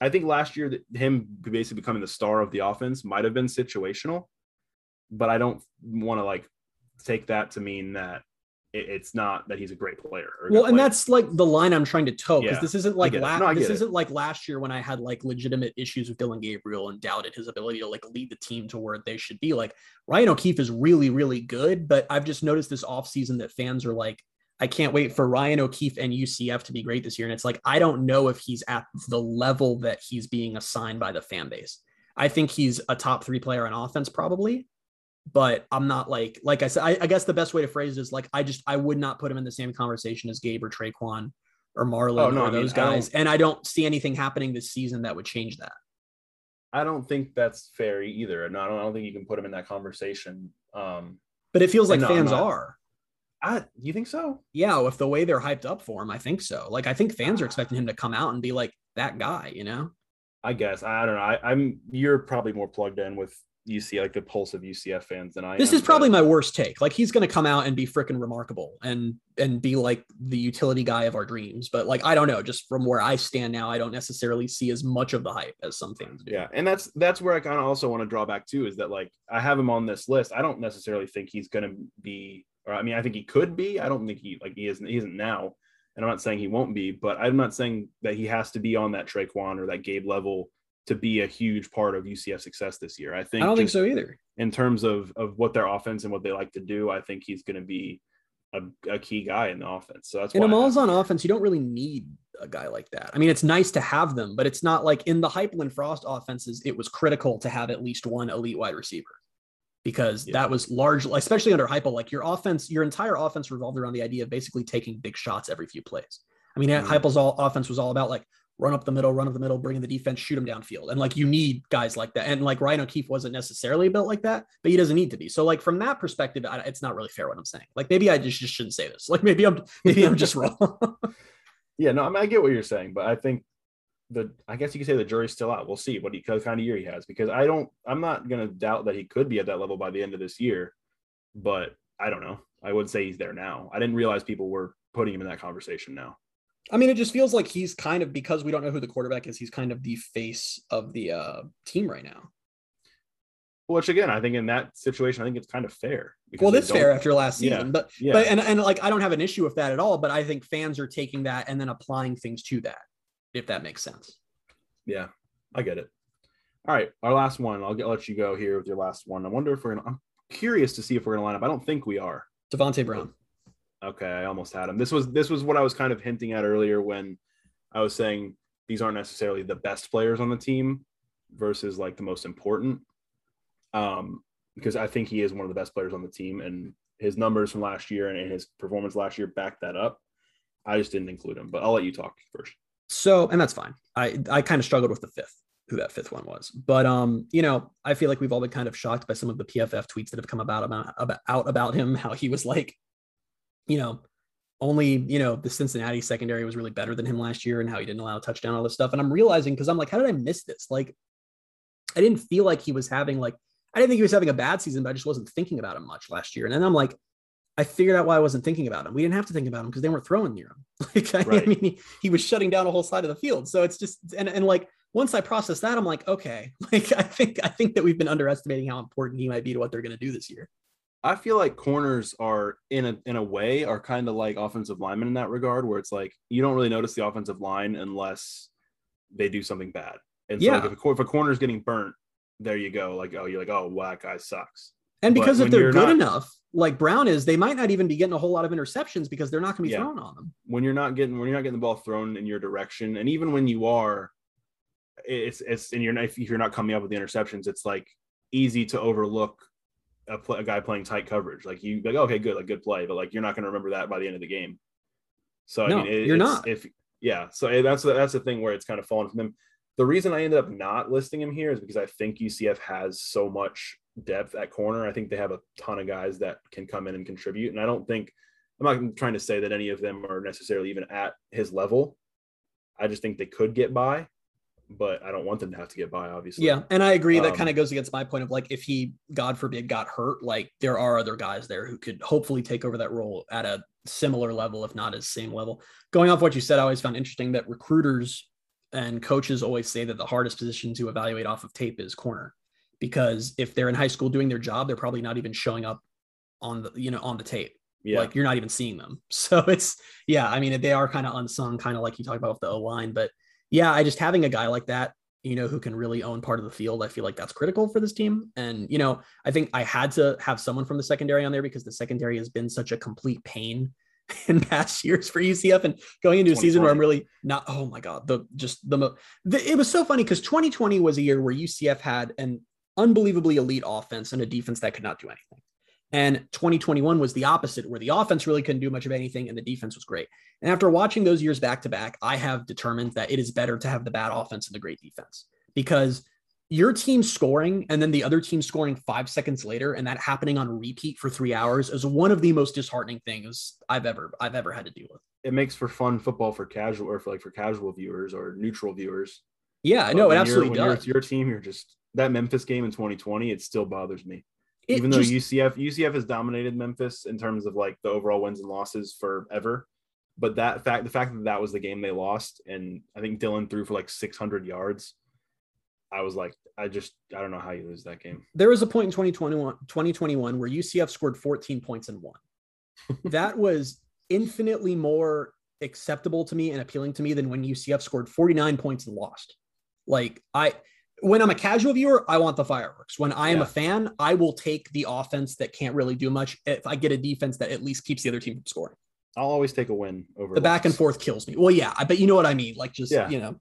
[SPEAKER 2] I think last year that him basically becoming the star of the offense might have been situational, but I don't want to like take that to mean that it, it's not that he's a great player. a
[SPEAKER 3] Well, and
[SPEAKER 2] player.
[SPEAKER 3] that's like the line I'm trying to toe because
[SPEAKER 2] Yeah,
[SPEAKER 3] this isn't like la-
[SPEAKER 2] No,
[SPEAKER 3] this
[SPEAKER 2] it.
[SPEAKER 3] isn't like last year when I had like legitimate issues with Dillon Gabriel and doubted his ability to like lead the team to where they should be. Like Ryan O'Keefe is really, really good, but I've just noticed this offseason that fans are like, I can't wait for Ryan O'Keefe and UCF to be great this year. And it's like, I don't know if he's at the level that he's being assigned by the fan base. I think he's a top three player on offense, probably, but I'm not like, like I said, I, I guess the best way to phrase it is like, I just, I would not put him in the same conversation as Gabe or Tre'Quan or Marlon
[SPEAKER 2] Oh, no,
[SPEAKER 3] or
[SPEAKER 2] I
[SPEAKER 3] those
[SPEAKER 2] I
[SPEAKER 3] guys.
[SPEAKER 2] don't-
[SPEAKER 3] And I don't see anything happening this season that would change that.
[SPEAKER 2] I don't think that's fair either. No, I don't, I don't think you can put him in that conversation. Um,
[SPEAKER 3] But it feels like
[SPEAKER 2] No,
[SPEAKER 3] fans are.
[SPEAKER 2] I you think so?
[SPEAKER 3] Yeah, with the way they're hyped up for him, I think so. Like, I think fans are expecting him to come out and be like that guy, you know?
[SPEAKER 2] I guess I don't know. I, I'm you're probably more plugged in with UC like the pulse of UCF fans than I.
[SPEAKER 3] This
[SPEAKER 2] am,
[SPEAKER 3] is probably
[SPEAKER 2] but-
[SPEAKER 3] my worst take. Like, he's going to come out and be freaking remarkable and and be like the utility guy of our dreams. But like, I don't know. Just from where I stand now, I don't necessarily see as much of the hype as some fans do.
[SPEAKER 2] yeah, and that's that's where I kind of also want to draw back to is that like I have him on this list. I don't necessarily think he's going to be, or I mean, I think he could be. I don't think he like he isn't. He isn't now, and I'm not saying he won't be, but I'm not saying that he has to be on that Tre'Quan or that Gabe level to be a huge part of UCF success this year. I think.
[SPEAKER 3] I don't think so either.
[SPEAKER 2] in terms of of what their offense and what they like to do, I think he's going to be a, a key guy in the offense. So that's
[SPEAKER 3] In
[SPEAKER 2] why
[SPEAKER 3] a
[SPEAKER 2] I have
[SPEAKER 3] on offense, you don't really need a guy like that. I mean, it's nice to have them, but it's not like in the Heupel and Frost offenses, it was critical to have at least one elite wide receiver because
[SPEAKER 2] Yeah.
[SPEAKER 3] that was large, especially under Heupel. Like your offense, your entire offense revolved around the idea of basically taking big shots every few plays. I mean,
[SPEAKER 2] Mhm.
[SPEAKER 3] Heupel's all offense was all about like run up the middle, run up the middle, bring in the defense, shoot them downfield. And like you need guys like that. And like Ryan O'Keefe wasn't necessarily built like that, but he doesn't need to be. So like from that perspective, I, it's not really fair what I'm saying. Like maybe I just, just shouldn't say this. Like maybe I'm maybe I'm just wrong.
[SPEAKER 2] Yeah, no, I, mean, I get what you're saying, but I think the I guess you could say the jury's still out. We'll see what he what kind of year he has because I don't I'm not gonna doubt that he could be at that level by the end of this year, but I don't know. I would say he's there now. I didn't realize people were putting him in that conversation now.
[SPEAKER 3] I mean, it just feels like he's kind of because we don't know who the quarterback is. He's kind of the face of the uh, team right now.
[SPEAKER 2] Which again, I think in that situation, I think it's kind of fair.
[SPEAKER 3] Well, it's fair after last
[SPEAKER 2] Yeah,
[SPEAKER 3] season, but
[SPEAKER 2] Yeah,
[SPEAKER 3] but and and like I don't have an issue with that at all. But I think fans are taking that and then applying things to that, if that makes sense.
[SPEAKER 2] Yeah, I get it. All right, our last one. I'll get, let you go here with your last one. I wonder if we're gonna. I'm curious to see if we're gonna line up. I don't think we are.
[SPEAKER 3] Davonte Brown.
[SPEAKER 2] Okay, I almost had him. This was this was what I was kind of hinting at earlier when I was saying these aren't necessarily the best players on the team versus like the most important. Um, because I think he is one of the best players on the team, and his numbers from last year and his performance last year back that up. I just didn't include him, but I'll let you talk first.
[SPEAKER 3] So, and that's fine. I I kind of struggled with the fifth, who that fifth one was. But um, you know, I feel like we've all been kind of shocked by some of the PFF tweets that have come about about, about out about him, how he was like, you know, only, you know, the Cincinnati secondary was really better than him last year and how he didn't allow a touchdown, all this stuff. And I'm realizing because I'm like, how did I miss this? Like, I didn't feel like he was having like I didn't think he was having a bad season, but I just wasn't thinking about him much last year. And then I'm like, I figured out why I wasn't thinking about him. We didn't have to think about him because they weren't throwing near him. Like, I,
[SPEAKER 2] Right.
[SPEAKER 3] mean, he, he was shutting down a whole side of the field. So it's just and and like once I process that, I'm like, okay, like I think I think that we've been underestimating how important he might be to what they're going to do this year.
[SPEAKER 2] I feel like corners are in a in a way are kind of like offensive linemen in that regard, where it's like you don't really notice the offensive line unless they do something bad. And so like
[SPEAKER 3] Yeah.
[SPEAKER 2] if a, cor- if a corner's getting burnt, there you go. Like oh, you're like oh, wow, that guy sucks.
[SPEAKER 3] And
[SPEAKER 2] But
[SPEAKER 3] because if they're good
[SPEAKER 2] not-
[SPEAKER 3] enough, like Brown is, they might not even be getting a whole lot of interceptions because they're not going to be
[SPEAKER 2] Yeah.
[SPEAKER 3] thrown on them.
[SPEAKER 2] When you're not getting when you're not getting the ball thrown in your direction, and even when you are, it's it's and you're not if you're not coming up with the interceptions, it's like easy to overlook a, play, a guy playing tight coverage. Like you like okay, good, like good play, but like you're not going to remember that by the end of the game. So
[SPEAKER 3] No,
[SPEAKER 2] I mean, it,
[SPEAKER 3] you're
[SPEAKER 2] it's-
[SPEAKER 3] not.
[SPEAKER 2] If yeah, so that's the, that's the thing where it's kind of fallen from them. The reason I ended up not listing him here is because I think UCF has so much depth at corner. I think they have a ton of guys that can come in and contribute, and I don't think I'm not trying to say that any of them are necessarily even at his level. I just think they could get by, but I don't want them to have to get by. Obviously,
[SPEAKER 3] Yeah, and I agree. That
[SPEAKER 2] Um,
[SPEAKER 3] kind of goes against my point of like if he, God forbid, got hurt, like there are other guys there who could hopefully take over that role at a similar level, if not as same level. Going off what you said, I always found interesting that recruiters and coaches always say that the hardest position to evaluate off of tape is corner, because if they're in high school doing their job, they're probably not even showing up on the you know on the tape.
[SPEAKER 2] yeah.
[SPEAKER 3] Like you're not even seeing them. So it's yeah, I mean they are kind of unsung, kind of like you talked about with the O line. But yeah, I just having a guy like that, you know, who can really own part of the field, I feel like that's critical for this team. And you know, I think I had to have someone from the secondary on there because the secondary has been such a complete pain in past years for UCF and going into a season where I'm really not. Oh my god, the just the, mo- the it was so funny because 2020 was a year where UCF had an unbelievably elite offense and a defense that could not do anything. And 2021 was the opposite, where the offense really couldn't do much of anything and the defense was great. And after watching those years back to back, I have determined that it is better to have the bad offense and the great defense because your team scoring and then the other team scoring five seconds later and that happening on repeat for three hours is one of the most disheartening things I've ever I've ever had to deal with.
[SPEAKER 2] it makes for fun football for casual or for like for casual viewers or neutral viewers.
[SPEAKER 3] Yeah,
[SPEAKER 2] But
[SPEAKER 3] no, it absolutely does.
[SPEAKER 2] Your team, you're just that Memphis game in 2020. It still bothers me,
[SPEAKER 3] It
[SPEAKER 2] even though
[SPEAKER 3] just-
[SPEAKER 2] UCF UCF has dominated Memphis in terms of like the overall wins and losses forever. But that fact, the fact that that was the game they lost, and I think Dillon threw for like 600 yards. I was like, I just, I don't know how you lose that game.
[SPEAKER 3] there was a point in 2021 2021 where UCF scored 14 points and won. that was infinitely more acceptable to me and appealing to me than when UCF scored 49 points and lost. Like I when I'm a casual viewer, I want the fireworks. When I am
[SPEAKER 2] Yeah.
[SPEAKER 3] a fan, I will take the offense that can't really do much if I get a defense that at least keeps the other team from scoring.
[SPEAKER 2] I'll always take a win over
[SPEAKER 3] The back and forth kills me. Well, yeah, I bet you know what I mean. Like just,
[SPEAKER 2] Yeah.
[SPEAKER 3] you know,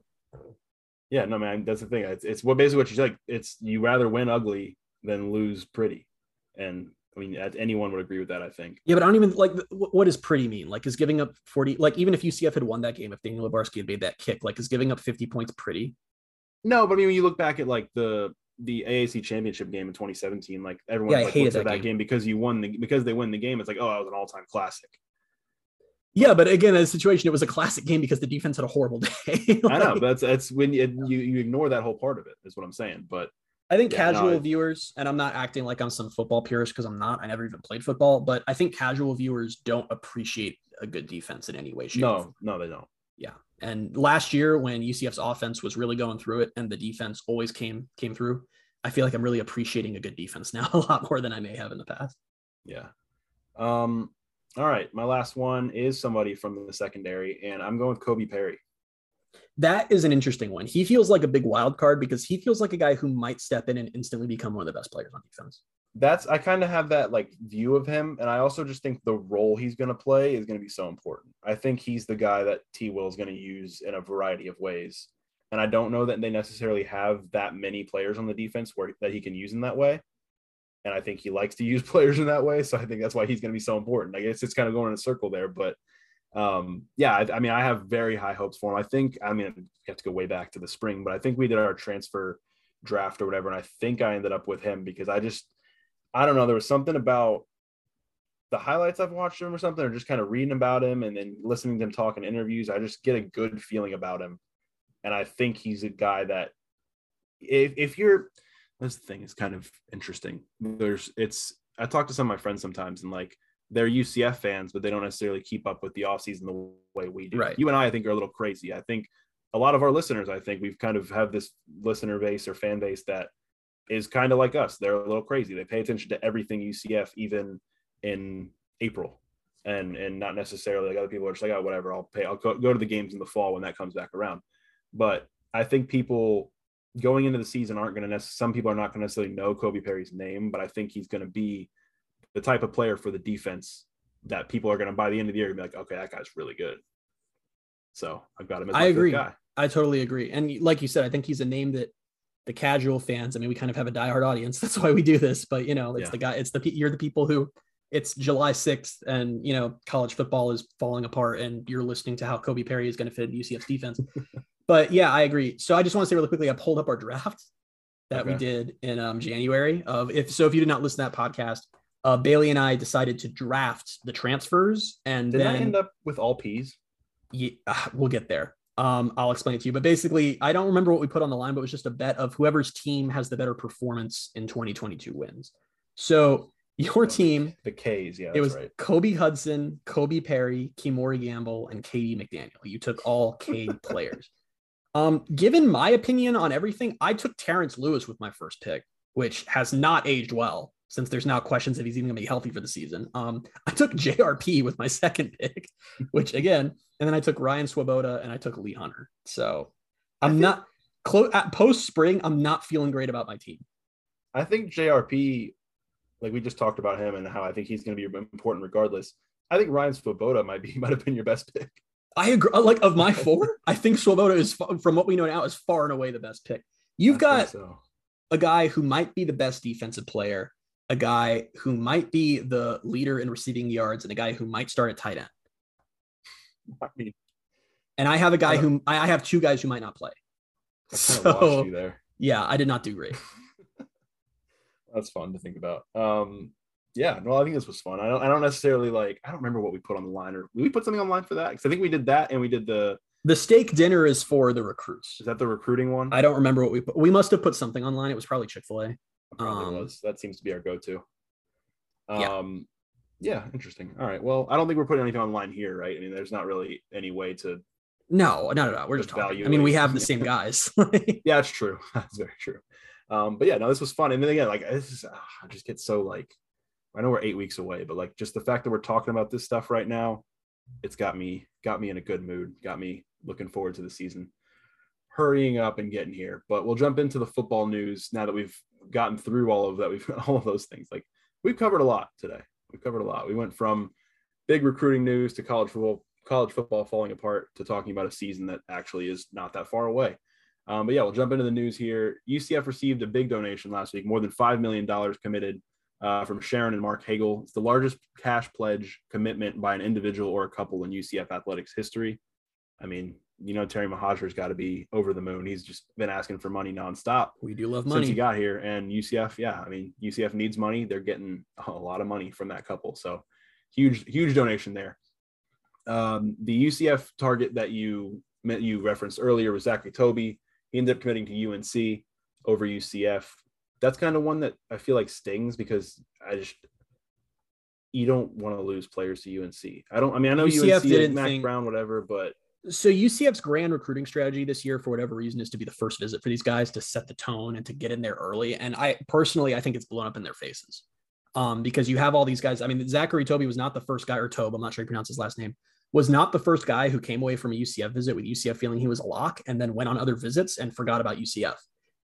[SPEAKER 2] Yeah, no, man, that's the thing. It's, it's what basically what you like. It's you rather win ugly than lose pretty, and I mean, anyone would agree with that. I think.
[SPEAKER 3] Yeah, but I don't even like wh- what does pretty mean? Like, is giving up 40, like, even if UCF had won that game, if Daniel Obarski had made that kick, like, is giving up 50 points pretty?
[SPEAKER 2] No, but I mean, when you look back at like the the AAC championship game in 2017, like everyone
[SPEAKER 3] Yeah,
[SPEAKER 2] like,
[SPEAKER 3] hated
[SPEAKER 2] looks at
[SPEAKER 3] that
[SPEAKER 2] that
[SPEAKER 3] game.
[SPEAKER 2] game. because you won the because they win the game. It's like, oh, that was an all time classic.
[SPEAKER 3] Yeah, but again, as a situation, it was a classic game because the defense had a horrible day.
[SPEAKER 2] I know, but that's that's when you, you you ignore that whole part of it. Is what I'm saying. But
[SPEAKER 3] I think
[SPEAKER 2] Yeah, no,
[SPEAKER 3] casual
[SPEAKER 2] I-
[SPEAKER 3] viewers, and I'm not acting like I'm some football purist because I'm not. I never even played football, but I think casual viewers don't appreciate a good defense in any way, shape,
[SPEAKER 2] no, no, they don't.
[SPEAKER 3] And last year, when UCF's offense was really going through it, and the defense always came came through, I feel like I'm really appreciating a good defense now a lot more than I may have in the past.
[SPEAKER 2] Yeah. Um. All right, my last one is somebody from the secondary, and I'm going with Kobe Perry.
[SPEAKER 3] That is an interesting one. He feels like a big wild card because he feels like a guy who might step in and instantly become one of the best players on defense.
[SPEAKER 2] That's I kind of have that like view of him, and I also just think the role he's going to play is going to be so important. I think he's the guy that T. Will is going to use in a variety of ways, and I don't know that they necessarily have that many players on the defense where that he can use in that way. And I think he likes to use players in that way, so I think that's why he's going to be so important. I guess it's kind of going in a circle there, but um, yeah, I, I mean, I have very high hopes for him. I think, I mean, you have to go way back to the spring, but I think we did our transfer draft or whatever, and I think I ended up with him because I just I don't know. There was something about the highlights I've watched him or something, or just kind of reading about him and then listening to him talk in interviews. I just get a good feeling about him. And I think he's a guy that if, if you're this thing is kind of interesting. There's it's I talk to some of my friends sometimes and like they're UCF fans, but they don't necessarily keep up with the offseason the way we do.
[SPEAKER 3] Right.
[SPEAKER 2] You and I, I think, are a little crazy. I think a lot of our listeners, I think we've kind of have this listener base or fan base that is kind of like us. They're a little crazy. They pay attention to everything UCF, even in April, and and not necessarily like other people are just like, oh, whatever. I'll pay. I'll go, go to the games in the fall when that comes back around. But I think people going into the season aren't going to necessarily. Some people are not going to necessarily know Kobe Perry's name, but I think he's going to be the type of player for the defense that people are going to by the end of the year be like, okay, that guy's really good. So I've got him as
[SPEAKER 3] I agree.
[SPEAKER 2] guy.
[SPEAKER 3] I totally agree. And like you said, I think he's a name that the casual fans, I mean, we kind of have a diehard audience. That's why we do this. But, you know, it's
[SPEAKER 2] Yeah.
[SPEAKER 3] the guy, it's the, you're the people who it's July 6th and, you know, college football is falling apart and you're listening to how Kobe Perry is going to fit in UCF's defense. but yeah, I agree. So I just want to say really quickly, I pulled up our draft that we did in um, January of if, so if you did not listen to that podcast, uh, Bailey and I decided to draft the transfers and
[SPEAKER 2] Did
[SPEAKER 3] then
[SPEAKER 2] I end up with all P's?
[SPEAKER 3] yeah, uh, we'll get there. Um, I'll explain it to you. But basically, I don't remember what we put on the line, but it was just a bet of whoever's team has the better performance in 2022 wins. So your team,
[SPEAKER 2] The K's, yeah,
[SPEAKER 3] it was
[SPEAKER 2] right.
[SPEAKER 3] Kobe Hudson, Kobe Perry, Kemore Gamble, and Katie McDaniel. You took all K players. Um, given my opinion on everything, I took Terrence Lewis with my first pick, which has not aged well since there's now questions if he's even going to be healthy for the season. Um, I took JRP with my second pick, which again, and then I took Ryan Swoboda and I took Lee Hunter. So I'm not close at post spring. I'm not feeling great about my team.
[SPEAKER 2] I think JRP, like we just talked about him and how I think he's going to be important regardless. I think Ryan Swoboda might be might have been your best pick.
[SPEAKER 3] I agree. Like of my four, I think Swoboda is from what we know now is far and away the best pick. You've
[SPEAKER 2] I
[SPEAKER 3] got
[SPEAKER 2] so.
[SPEAKER 3] a guy who might be the best defensive player, a guy who might be the leader in receiving yards, and a guy who might start at tight end.
[SPEAKER 2] I mean,
[SPEAKER 3] And I have a guy who I have two guys who might not play.
[SPEAKER 2] I kind of lost
[SPEAKER 3] So
[SPEAKER 2] you there.
[SPEAKER 3] yeah, I did not do great.
[SPEAKER 2] That's fun to think about. Um, yeah, no, I think this was fun. I don't, I don't necessarily like. I don't remember what we put on the line, or did we put something on the line for that? Because I think we did that, and we did the.
[SPEAKER 3] The steak dinner is for the recruits.
[SPEAKER 2] Is that the recruiting one?
[SPEAKER 3] I don't remember what we put. We must have put something online. It was probably Chick Fil A.
[SPEAKER 2] Probably
[SPEAKER 3] um,
[SPEAKER 2] was. That seems to be our go-to.
[SPEAKER 3] Yeah.
[SPEAKER 2] Um, yeah, interesting. All right. Well, I don't think we're putting anything online here, right? I mean, there's not really any way to.
[SPEAKER 3] No, no, no, no. We're just talking. I mean, we have the same guys.
[SPEAKER 2] Yeah, it's true. That's very true. Um, but yeah, no, this was fun. And then again, like this is, ah, I just get so like, I know we're eight weeks away, but like just the fact that we're talking about this stuff right now, it's got me, got me in a good mood. Got me looking forward to the season, hurrying up and getting here. But we'll jump into the football news now that we've gotten through all of that. We've got all of those things. Like we've covered a lot today. We've covered a lot. We went from big recruiting news to college football, college football falling apart to talking about a season that actually is not that far away. Um, but yeah, we'll jump into the news here. UCF received a big donation last week, more than $5 million committed uh, from Sharon and Mark Hagel. It's the largest cash pledge commitment by an individual or a couple in UCF athletics history. I mean, you know, Terry Mohajir's got to be over the moon. He's just been asking for money nonstop
[SPEAKER 3] we do love money since
[SPEAKER 2] he got here. And UCF, yeah, I mean, UCF needs money. They're getting a lot of money from that couple. So huge, huge donation there. Um, the UCF target that you met, you referenced earlier was Zachary Toby. He ended up committing to UNC over UCF. That's kind of one that I feel like stings because I just you don't want to lose players to UNC. I don't. I mean, I know
[SPEAKER 3] UCF
[SPEAKER 2] UNC
[SPEAKER 3] didn't
[SPEAKER 2] Mac
[SPEAKER 3] think-
[SPEAKER 2] Brown, whatever, but
[SPEAKER 3] so UCF's grand recruiting strategy this year, for whatever reason, is to be the first visit for these guys to set the tone and to get in there early. And I personally, I think it's blown up in their faces. Um, because you have all these guys. I mean, Zachary Toby was not the first guy, or Tobe, I'm not sure you pronounce his last name, was not the first guy who came away from a UCF visit with UCF feeling he was a lock and then went on other visits and forgot about UCF.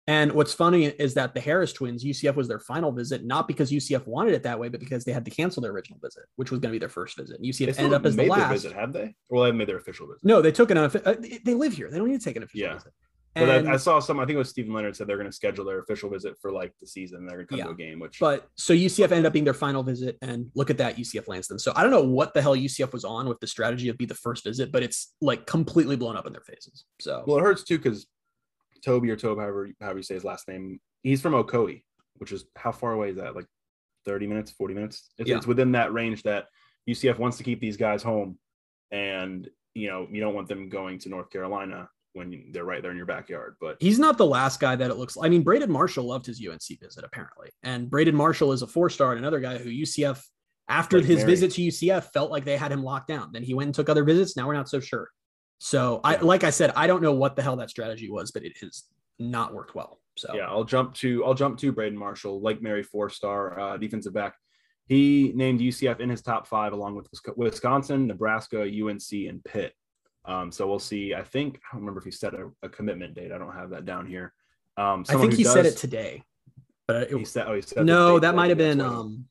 [SPEAKER 3] And what's funny is that the Harris twins, UCF was their final visit, not because UCF wanted it that way, but because they had to cancel their original visit, which was going to be their first visit. And UCF ended up as the
[SPEAKER 2] made their
[SPEAKER 3] last.
[SPEAKER 2] visit, have they? Well, they made their official visit.
[SPEAKER 3] No, they took an. unoffi- Uh, they- they live here. They don't need to take an official
[SPEAKER 2] Yeah.
[SPEAKER 3] visit.
[SPEAKER 2] But
[SPEAKER 3] And-
[SPEAKER 2] I, I saw some. I think it was Stephen Leonard said they're going to schedule their official visit for like the season. They're going to come
[SPEAKER 3] Yeah.
[SPEAKER 2] to a game, which
[SPEAKER 3] But so UCF ended up being their final visit, and look at that, UCF lands them. So I don't know what the hell UCF was on with the strategy of be the first visit, but it's like completely blown up in their faces. So
[SPEAKER 2] well, it hurts too because Toby or Tobe, however however you say his last name, he's from Ocoee, which is how far away is that? Like thirty minutes, forty minutes. It's,
[SPEAKER 3] Yeah.
[SPEAKER 2] it's within that range that UCF wants to keep these guys home, and you know you don't want them going to North Carolina when they're right there in your backyard. But
[SPEAKER 3] he's not the last guy that it looks. I mean, Braden Marshall loved his UNC visit apparently, and Braden Marshall is a four star and another guy who UCF after
[SPEAKER 2] Like
[SPEAKER 3] his
[SPEAKER 2] Mary.
[SPEAKER 3] visit to UCF felt like they had him locked down. Then he went and took other visits. Now we're not so sure. So I like I said, I don't know what the hell that strategy was, but it has not worked well. So
[SPEAKER 2] Yeah, I'll jump to I'll jump to Braden Marshall, Lake Mary four star uh, defensive back. He named UCF in his top five along with Wisconsin, Nebraska, UNC, and Pitt. Um, so we'll see. I think I don't remember if he set a, a commitment date. I don't have that down here. Um,
[SPEAKER 3] I think he said it today, but it,
[SPEAKER 2] He said, oh, he said
[SPEAKER 3] no, that might have been um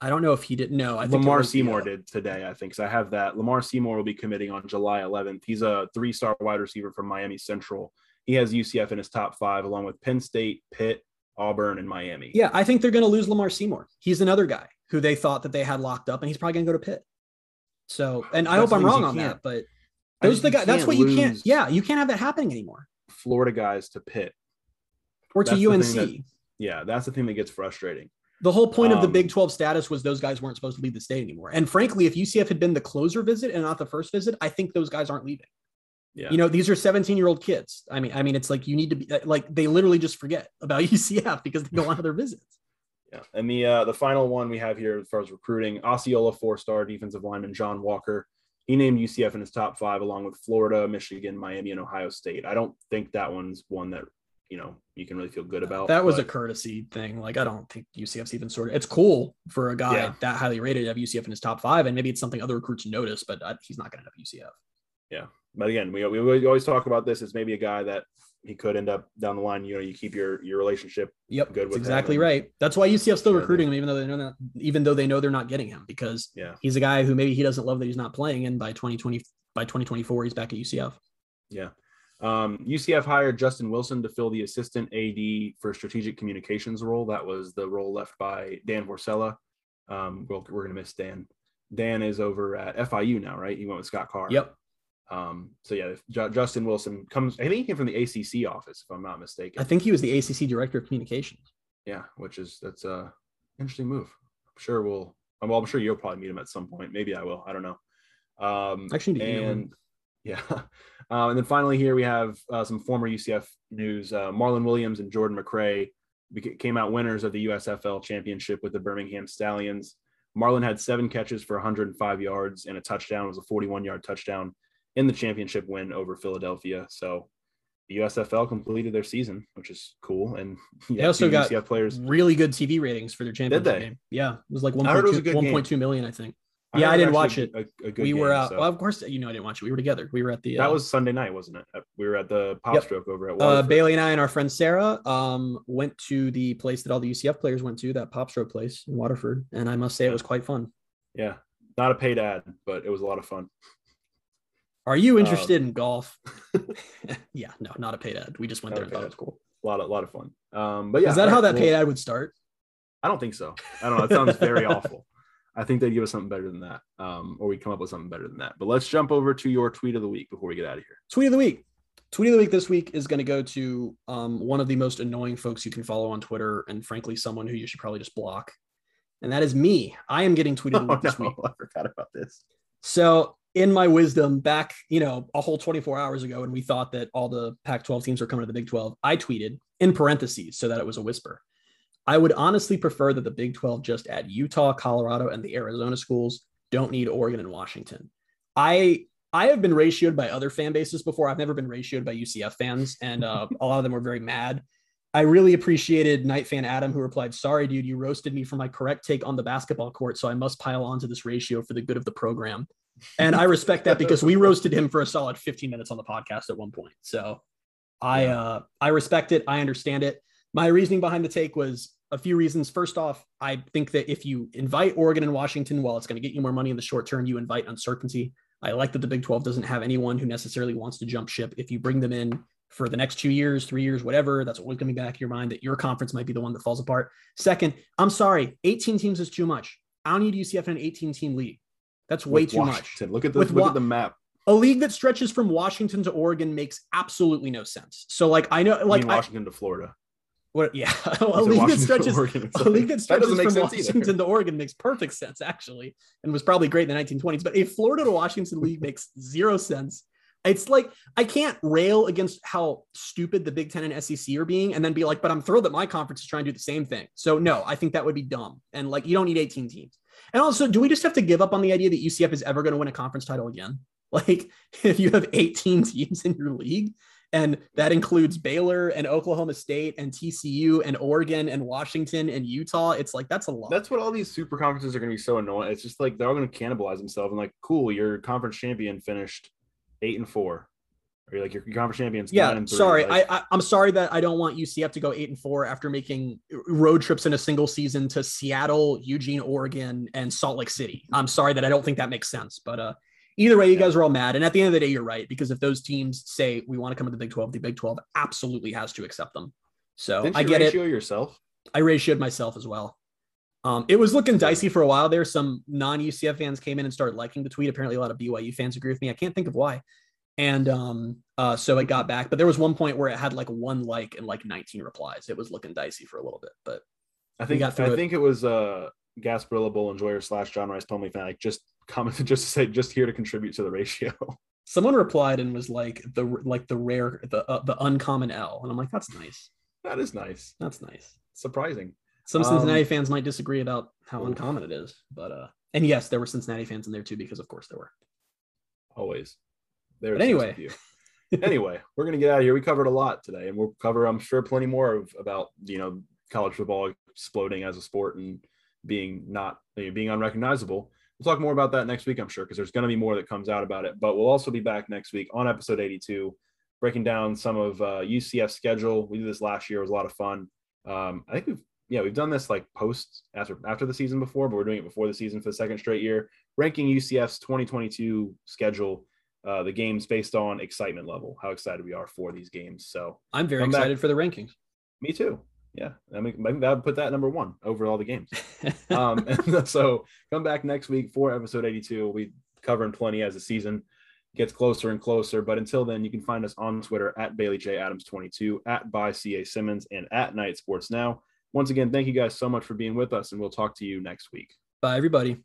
[SPEAKER 3] I don't know if he didn't know. I think
[SPEAKER 2] Lamar
[SPEAKER 3] was
[SPEAKER 2] Seymour did today, I think. So I have that. Lamar Seymour will be committing on July 11th. He's a three-star wide receiver from Miami Central. He has UCF in his top five, along with Penn State, Pitt, Auburn, and Miami.
[SPEAKER 3] Yeah, I think they're going to lose Lamar Seymour. He's another guy who they thought that they had locked up, and he's probably going to go to Pitt. So, and I
[SPEAKER 2] That's
[SPEAKER 3] hope I'm
[SPEAKER 2] the thing is
[SPEAKER 3] wrong on that, but those the guys. That's what you can't. Yeah, you can't have that happening anymore.
[SPEAKER 2] Florida guys to Pitt.
[SPEAKER 3] Or to
[SPEAKER 2] That's
[SPEAKER 3] UNC.
[SPEAKER 2] thing Yeah, that's the thing that gets frustrating.
[SPEAKER 3] The whole point of the
[SPEAKER 2] Um,
[SPEAKER 3] Big 12 status was those guys weren't supposed to leave the state anymore. And frankly, if UCF had been the closer visit and not the first visit, I think those guys aren't leaving.
[SPEAKER 2] Yeah.
[SPEAKER 3] You know, these are 17 year old kids. I mean, I mean, it's like you need to be like they literally just forget about UCF because they go on other visits.
[SPEAKER 2] Yeah, and the uh, the final one we have here as far as recruiting, Osceola four-star defensive lineman John Walker. He named UCF in his top five, along with Florida, Michigan, Miami, and Ohio State. I don't think that one's one that you know you can really feel good about.
[SPEAKER 3] That was a courtesy thing. Like, I don't think UCF's even sort of. It's cool for a guy
[SPEAKER 2] Yeah.
[SPEAKER 3] that highly rated to have UCF in his top five, and maybe it's something other recruits notice, but I, he's not going to have UCF.
[SPEAKER 2] Yeah, but again, we, we always talk about this as maybe a guy that he could end up down the line. You know, you keep your your relationship.
[SPEAKER 3] Yep,
[SPEAKER 2] Good with
[SPEAKER 3] exactly right. That's why UCF's still recruiting him, even though they know that, even though they know they're not getting him because
[SPEAKER 2] Yeah,
[SPEAKER 3] he's a guy who maybe he doesn't love that he's not playing, and by 2020 by 2024 he's back at UCF.
[SPEAKER 2] yeah. Um, UCF hired Justin Wilson to fill the assistant AD for strategic communications role. That was the role left by Dan Vorsella. Um, we're, we're going to miss Dan. Dan is over at FIU now, right? He went with Scott Carr.
[SPEAKER 3] Yep.
[SPEAKER 2] Um, so yeah, if Ju- Justin Wilson comes, I think he came from the ACC office, if I'm not mistaken.
[SPEAKER 3] I think he was the ACC director of communications.
[SPEAKER 2] yeah, which is that's a interesting move. I'm sure we'll. I'm, well, I'm sure you'll probably meet him at some point. Maybe I will. I don't know. Um,
[SPEAKER 3] Actually, need email him.
[SPEAKER 2] and yeah, uh, and then finally here we have uh, some former UCF news. Uh, Marlon Williams and Jordan McRae came out winners of the USFL championship with the Birmingham Stallions. Marlon had seven catches for 105 yards and a touchdown. It was a 41 yard touchdown in the championship win over Philadelphia. So the USFL completed their season, which is cool. And
[SPEAKER 3] They also got
[SPEAKER 2] UCF players.
[SPEAKER 3] Really good TV ratings for their championship game. Yeah, it was like
[SPEAKER 2] I heard it was a
[SPEAKER 3] 1.2
[SPEAKER 2] good game.
[SPEAKER 3] 1.2 million, I think. Yeah, I didn't watch
[SPEAKER 2] it. A, a
[SPEAKER 3] we were
[SPEAKER 2] game,
[SPEAKER 3] out.
[SPEAKER 2] so-
[SPEAKER 3] Well, of course, you know I didn't watch it. We were together. We were at the.
[SPEAKER 2] that
[SPEAKER 3] uh,
[SPEAKER 2] was Sunday night, wasn't it? Uh, We were at the Pop
[SPEAKER 3] Yep.
[SPEAKER 2] Stroke over at
[SPEAKER 3] uh, Bailey and I and our friend Sarah um, went to the place that all the UCF players went to, that PopStroke place in Waterford, and I must say it was quite fun.
[SPEAKER 2] Yeah, not a paid ad, but it was a lot of fun.
[SPEAKER 3] Are you
[SPEAKER 2] Um,
[SPEAKER 3] interested in golf? yeah, no, not a paid ad. We just went there
[SPEAKER 2] a
[SPEAKER 3] and thought
[SPEAKER 2] paid
[SPEAKER 3] it was cool.
[SPEAKER 2] A lot of, lot of fun. Um, but yeah,
[SPEAKER 3] Is that how that
[SPEAKER 2] well,
[SPEAKER 3] paid ad would start?
[SPEAKER 2] I don't think so. I don't know. It sounds very awful. I think they'd give us something better than that, um, or we'd come up with something better than that. But let's jump over to your tweet of the week before we get out of here.
[SPEAKER 3] Tweet of the week. Tweet of the week this week is going to go to um, one of the most annoying folks you can follow on Twitter, and frankly, someone who you should probably just block. And that is me. I am getting tweeted
[SPEAKER 2] Oh,
[SPEAKER 3] this week.
[SPEAKER 2] I forgot about this.
[SPEAKER 3] So, in my wisdom, back you know a whole 24 hours ago, when we thought that all the Pac-12 teams were coming to the Big 12, I tweeted in parentheses so that it was a whisper. I would honestly prefer that the Big 12 just add Utah, Colorado, and the Arizona schools. Don't need Oregon and Washington. I I have been ratioed by other fan bases before. I've never been ratioed by UCF fans, and uh, a lot of them were very mad. I really appreciated Knight Fan Adam who replied, "Sorry, dude, you roasted me for my correct take on the basketball court, so I must pile onto this ratio for the good of the program." And I respect that because we roasted him for a solid 15 minutes on the podcast at one point. So I uh I respect it. I understand it. My reasoning behind the take was a few reasons. First off, I think that if you invite Oregon and Washington, while it's going to get you more money in the short term, you invite uncertainty. I like that the Big 12 doesn't have anyone who necessarily wants to jump ship. If you bring them in for the next two years, three years, whatever, that's always going to be back in your mind that your conference might be the one that falls apart. Second, I'm sorry, 18 teams is too much. I don't need UCF in an 18 team league. That's way
[SPEAKER 2] With
[SPEAKER 3] too much.
[SPEAKER 2] Washington. Look at the
[SPEAKER 3] With
[SPEAKER 2] look
[SPEAKER 3] Wa-
[SPEAKER 2] at the map.
[SPEAKER 3] A league that stretches from Washington to Oregon makes absolutely no sense. So, like, I know,
[SPEAKER 2] I
[SPEAKER 3] like,
[SPEAKER 2] mean,
[SPEAKER 3] I,
[SPEAKER 2] Washington to Florida.
[SPEAKER 3] What, yeah, a league that
[SPEAKER 2] Washington
[SPEAKER 3] stretches a league that stretches
[SPEAKER 2] make
[SPEAKER 3] from
[SPEAKER 2] sense either.
[SPEAKER 3] Washington to Oregon makes perfect sense, actually, and was probably great in the 1920s. But a Florida to Washington league makes zero sense. It's like I can't rail against how stupid the Big Ten and SEC are being, and then be like, "But I'm thrilled that my conference is trying to do the same thing." So no, I think that would be dumb. And like, you don't need 18 teams. And also, do we just have to give up on the idea that UCF is ever going to win a conference title again? Like, if you have 18 teams in your league, and that includes Baylor and Oklahoma State and TCU and Oregon and Washington and Utah. It's like that's a lot.
[SPEAKER 2] That's what all these super conferences are going to be so annoying. It's just like they're all going to cannibalize themselves and like, cool, your conference champion finished eight and four. Or you like your, conference champions.
[SPEAKER 3] Yeah,
[SPEAKER 2] nine and three,
[SPEAKER 3] sorry.
[SPEAKER 2] like-
[SPEAKER 3] I, I I'm sorry that I don't want UCF to go eight and four after making road trips in a single season to Seattle, Eugene, Oregon, and Salt Lake City. I'm sorry that I don't think that makes sense. But uh either way, you
[SPEAKER 2] Yeah.
[SPEAKER 3] guys are all mad. And at the end of the day, you're right, because if those teams say we want to come to the Big 12, the Big 12 absolutely has to accept them. So
[SPEAKER 2] Didn't
[SPEAKER 3] I
[SPEAKER 2] you
[SPEAKER 3] get it.
[SPEAKER 2] ratio yourself.
[SPEAKER 3] I ratioed myself as well. Um, it was looking dicey for a while there. Some non UCF fans came in and started liking the tweet. Apparently, a lot of BYU fans agree with me. I can't think of why. And um, uh, so it got back, but there was one point where it had like one like and like 19 replies. It was looking dicey for a little bit, but
[SPEAKER 2] I think
[SPEAKER 3] got through
[SPEAKER 2] I
[SPEAKER 3] it.
[SPEAKER 2] think it was uh Gasparilla Bowl enjoyer slash John Rice Plumlee fan like just commented just to say just here to contribute to the ratio.
[SPEAKER 3] someone replied and was like the like the rare the uh, the uncommon L, and I'm like that's nice.
[SPEAKER 2] that is nice.
[SPEAKER 3] That's nice.
[SPEAKER 2] Surprising.
[SPEAKER 3] Some Cincinnati
[SPEAKER 2] Um,
[SPEAKER 3] fans might disagree about how
[SPEAKER 2] oof.
[SPEAKER 3] uncommon it is, but uh, and yes, there were Cincinnati fans in there too because of course there were.
[SPEAKER 2] Always. There
[SPEAKER 3] But anyway.
[SPEAKER 2] anyway, we're gonna get out of here. We covered a lot today, and we'll cover, I'm sure, plenty more of about you know college football exploding as a sport and being not you know, being unrecognizable. We'll talk more about that next week, I'm sure, because there's going to be more that comes out about it. But we'll also be back next week on episode 82, breaking down some of uh, UCF schedule. We did this last year; it was a lot of fun. Um, I think we've yeah we've done this like post after after the season before, but we're doing it before the season for the second straight year, ranking UCF's 2022 schedule uh, the games based on excitement level, how excited we are for these games. So
[SPEAKER 3] I'm very
[SPEAKER 2] Come back.
[SPEAKER 3] excited for the rankings.
[SPEAKER 2] me too. Yeah, I mean, I would put that number one over all the games. Um, and so come back next week for episode 82. We'll be covering plenty as the season gets closer and closer. But until then, you can find us on Twitter at Bailey J Adams 22, at by CA Simmons, and at Knight Sports Now. Once again, thank you guys so much for being with us, and we'll talk to you next week.
[SPEAKER 3] Bye, everybody.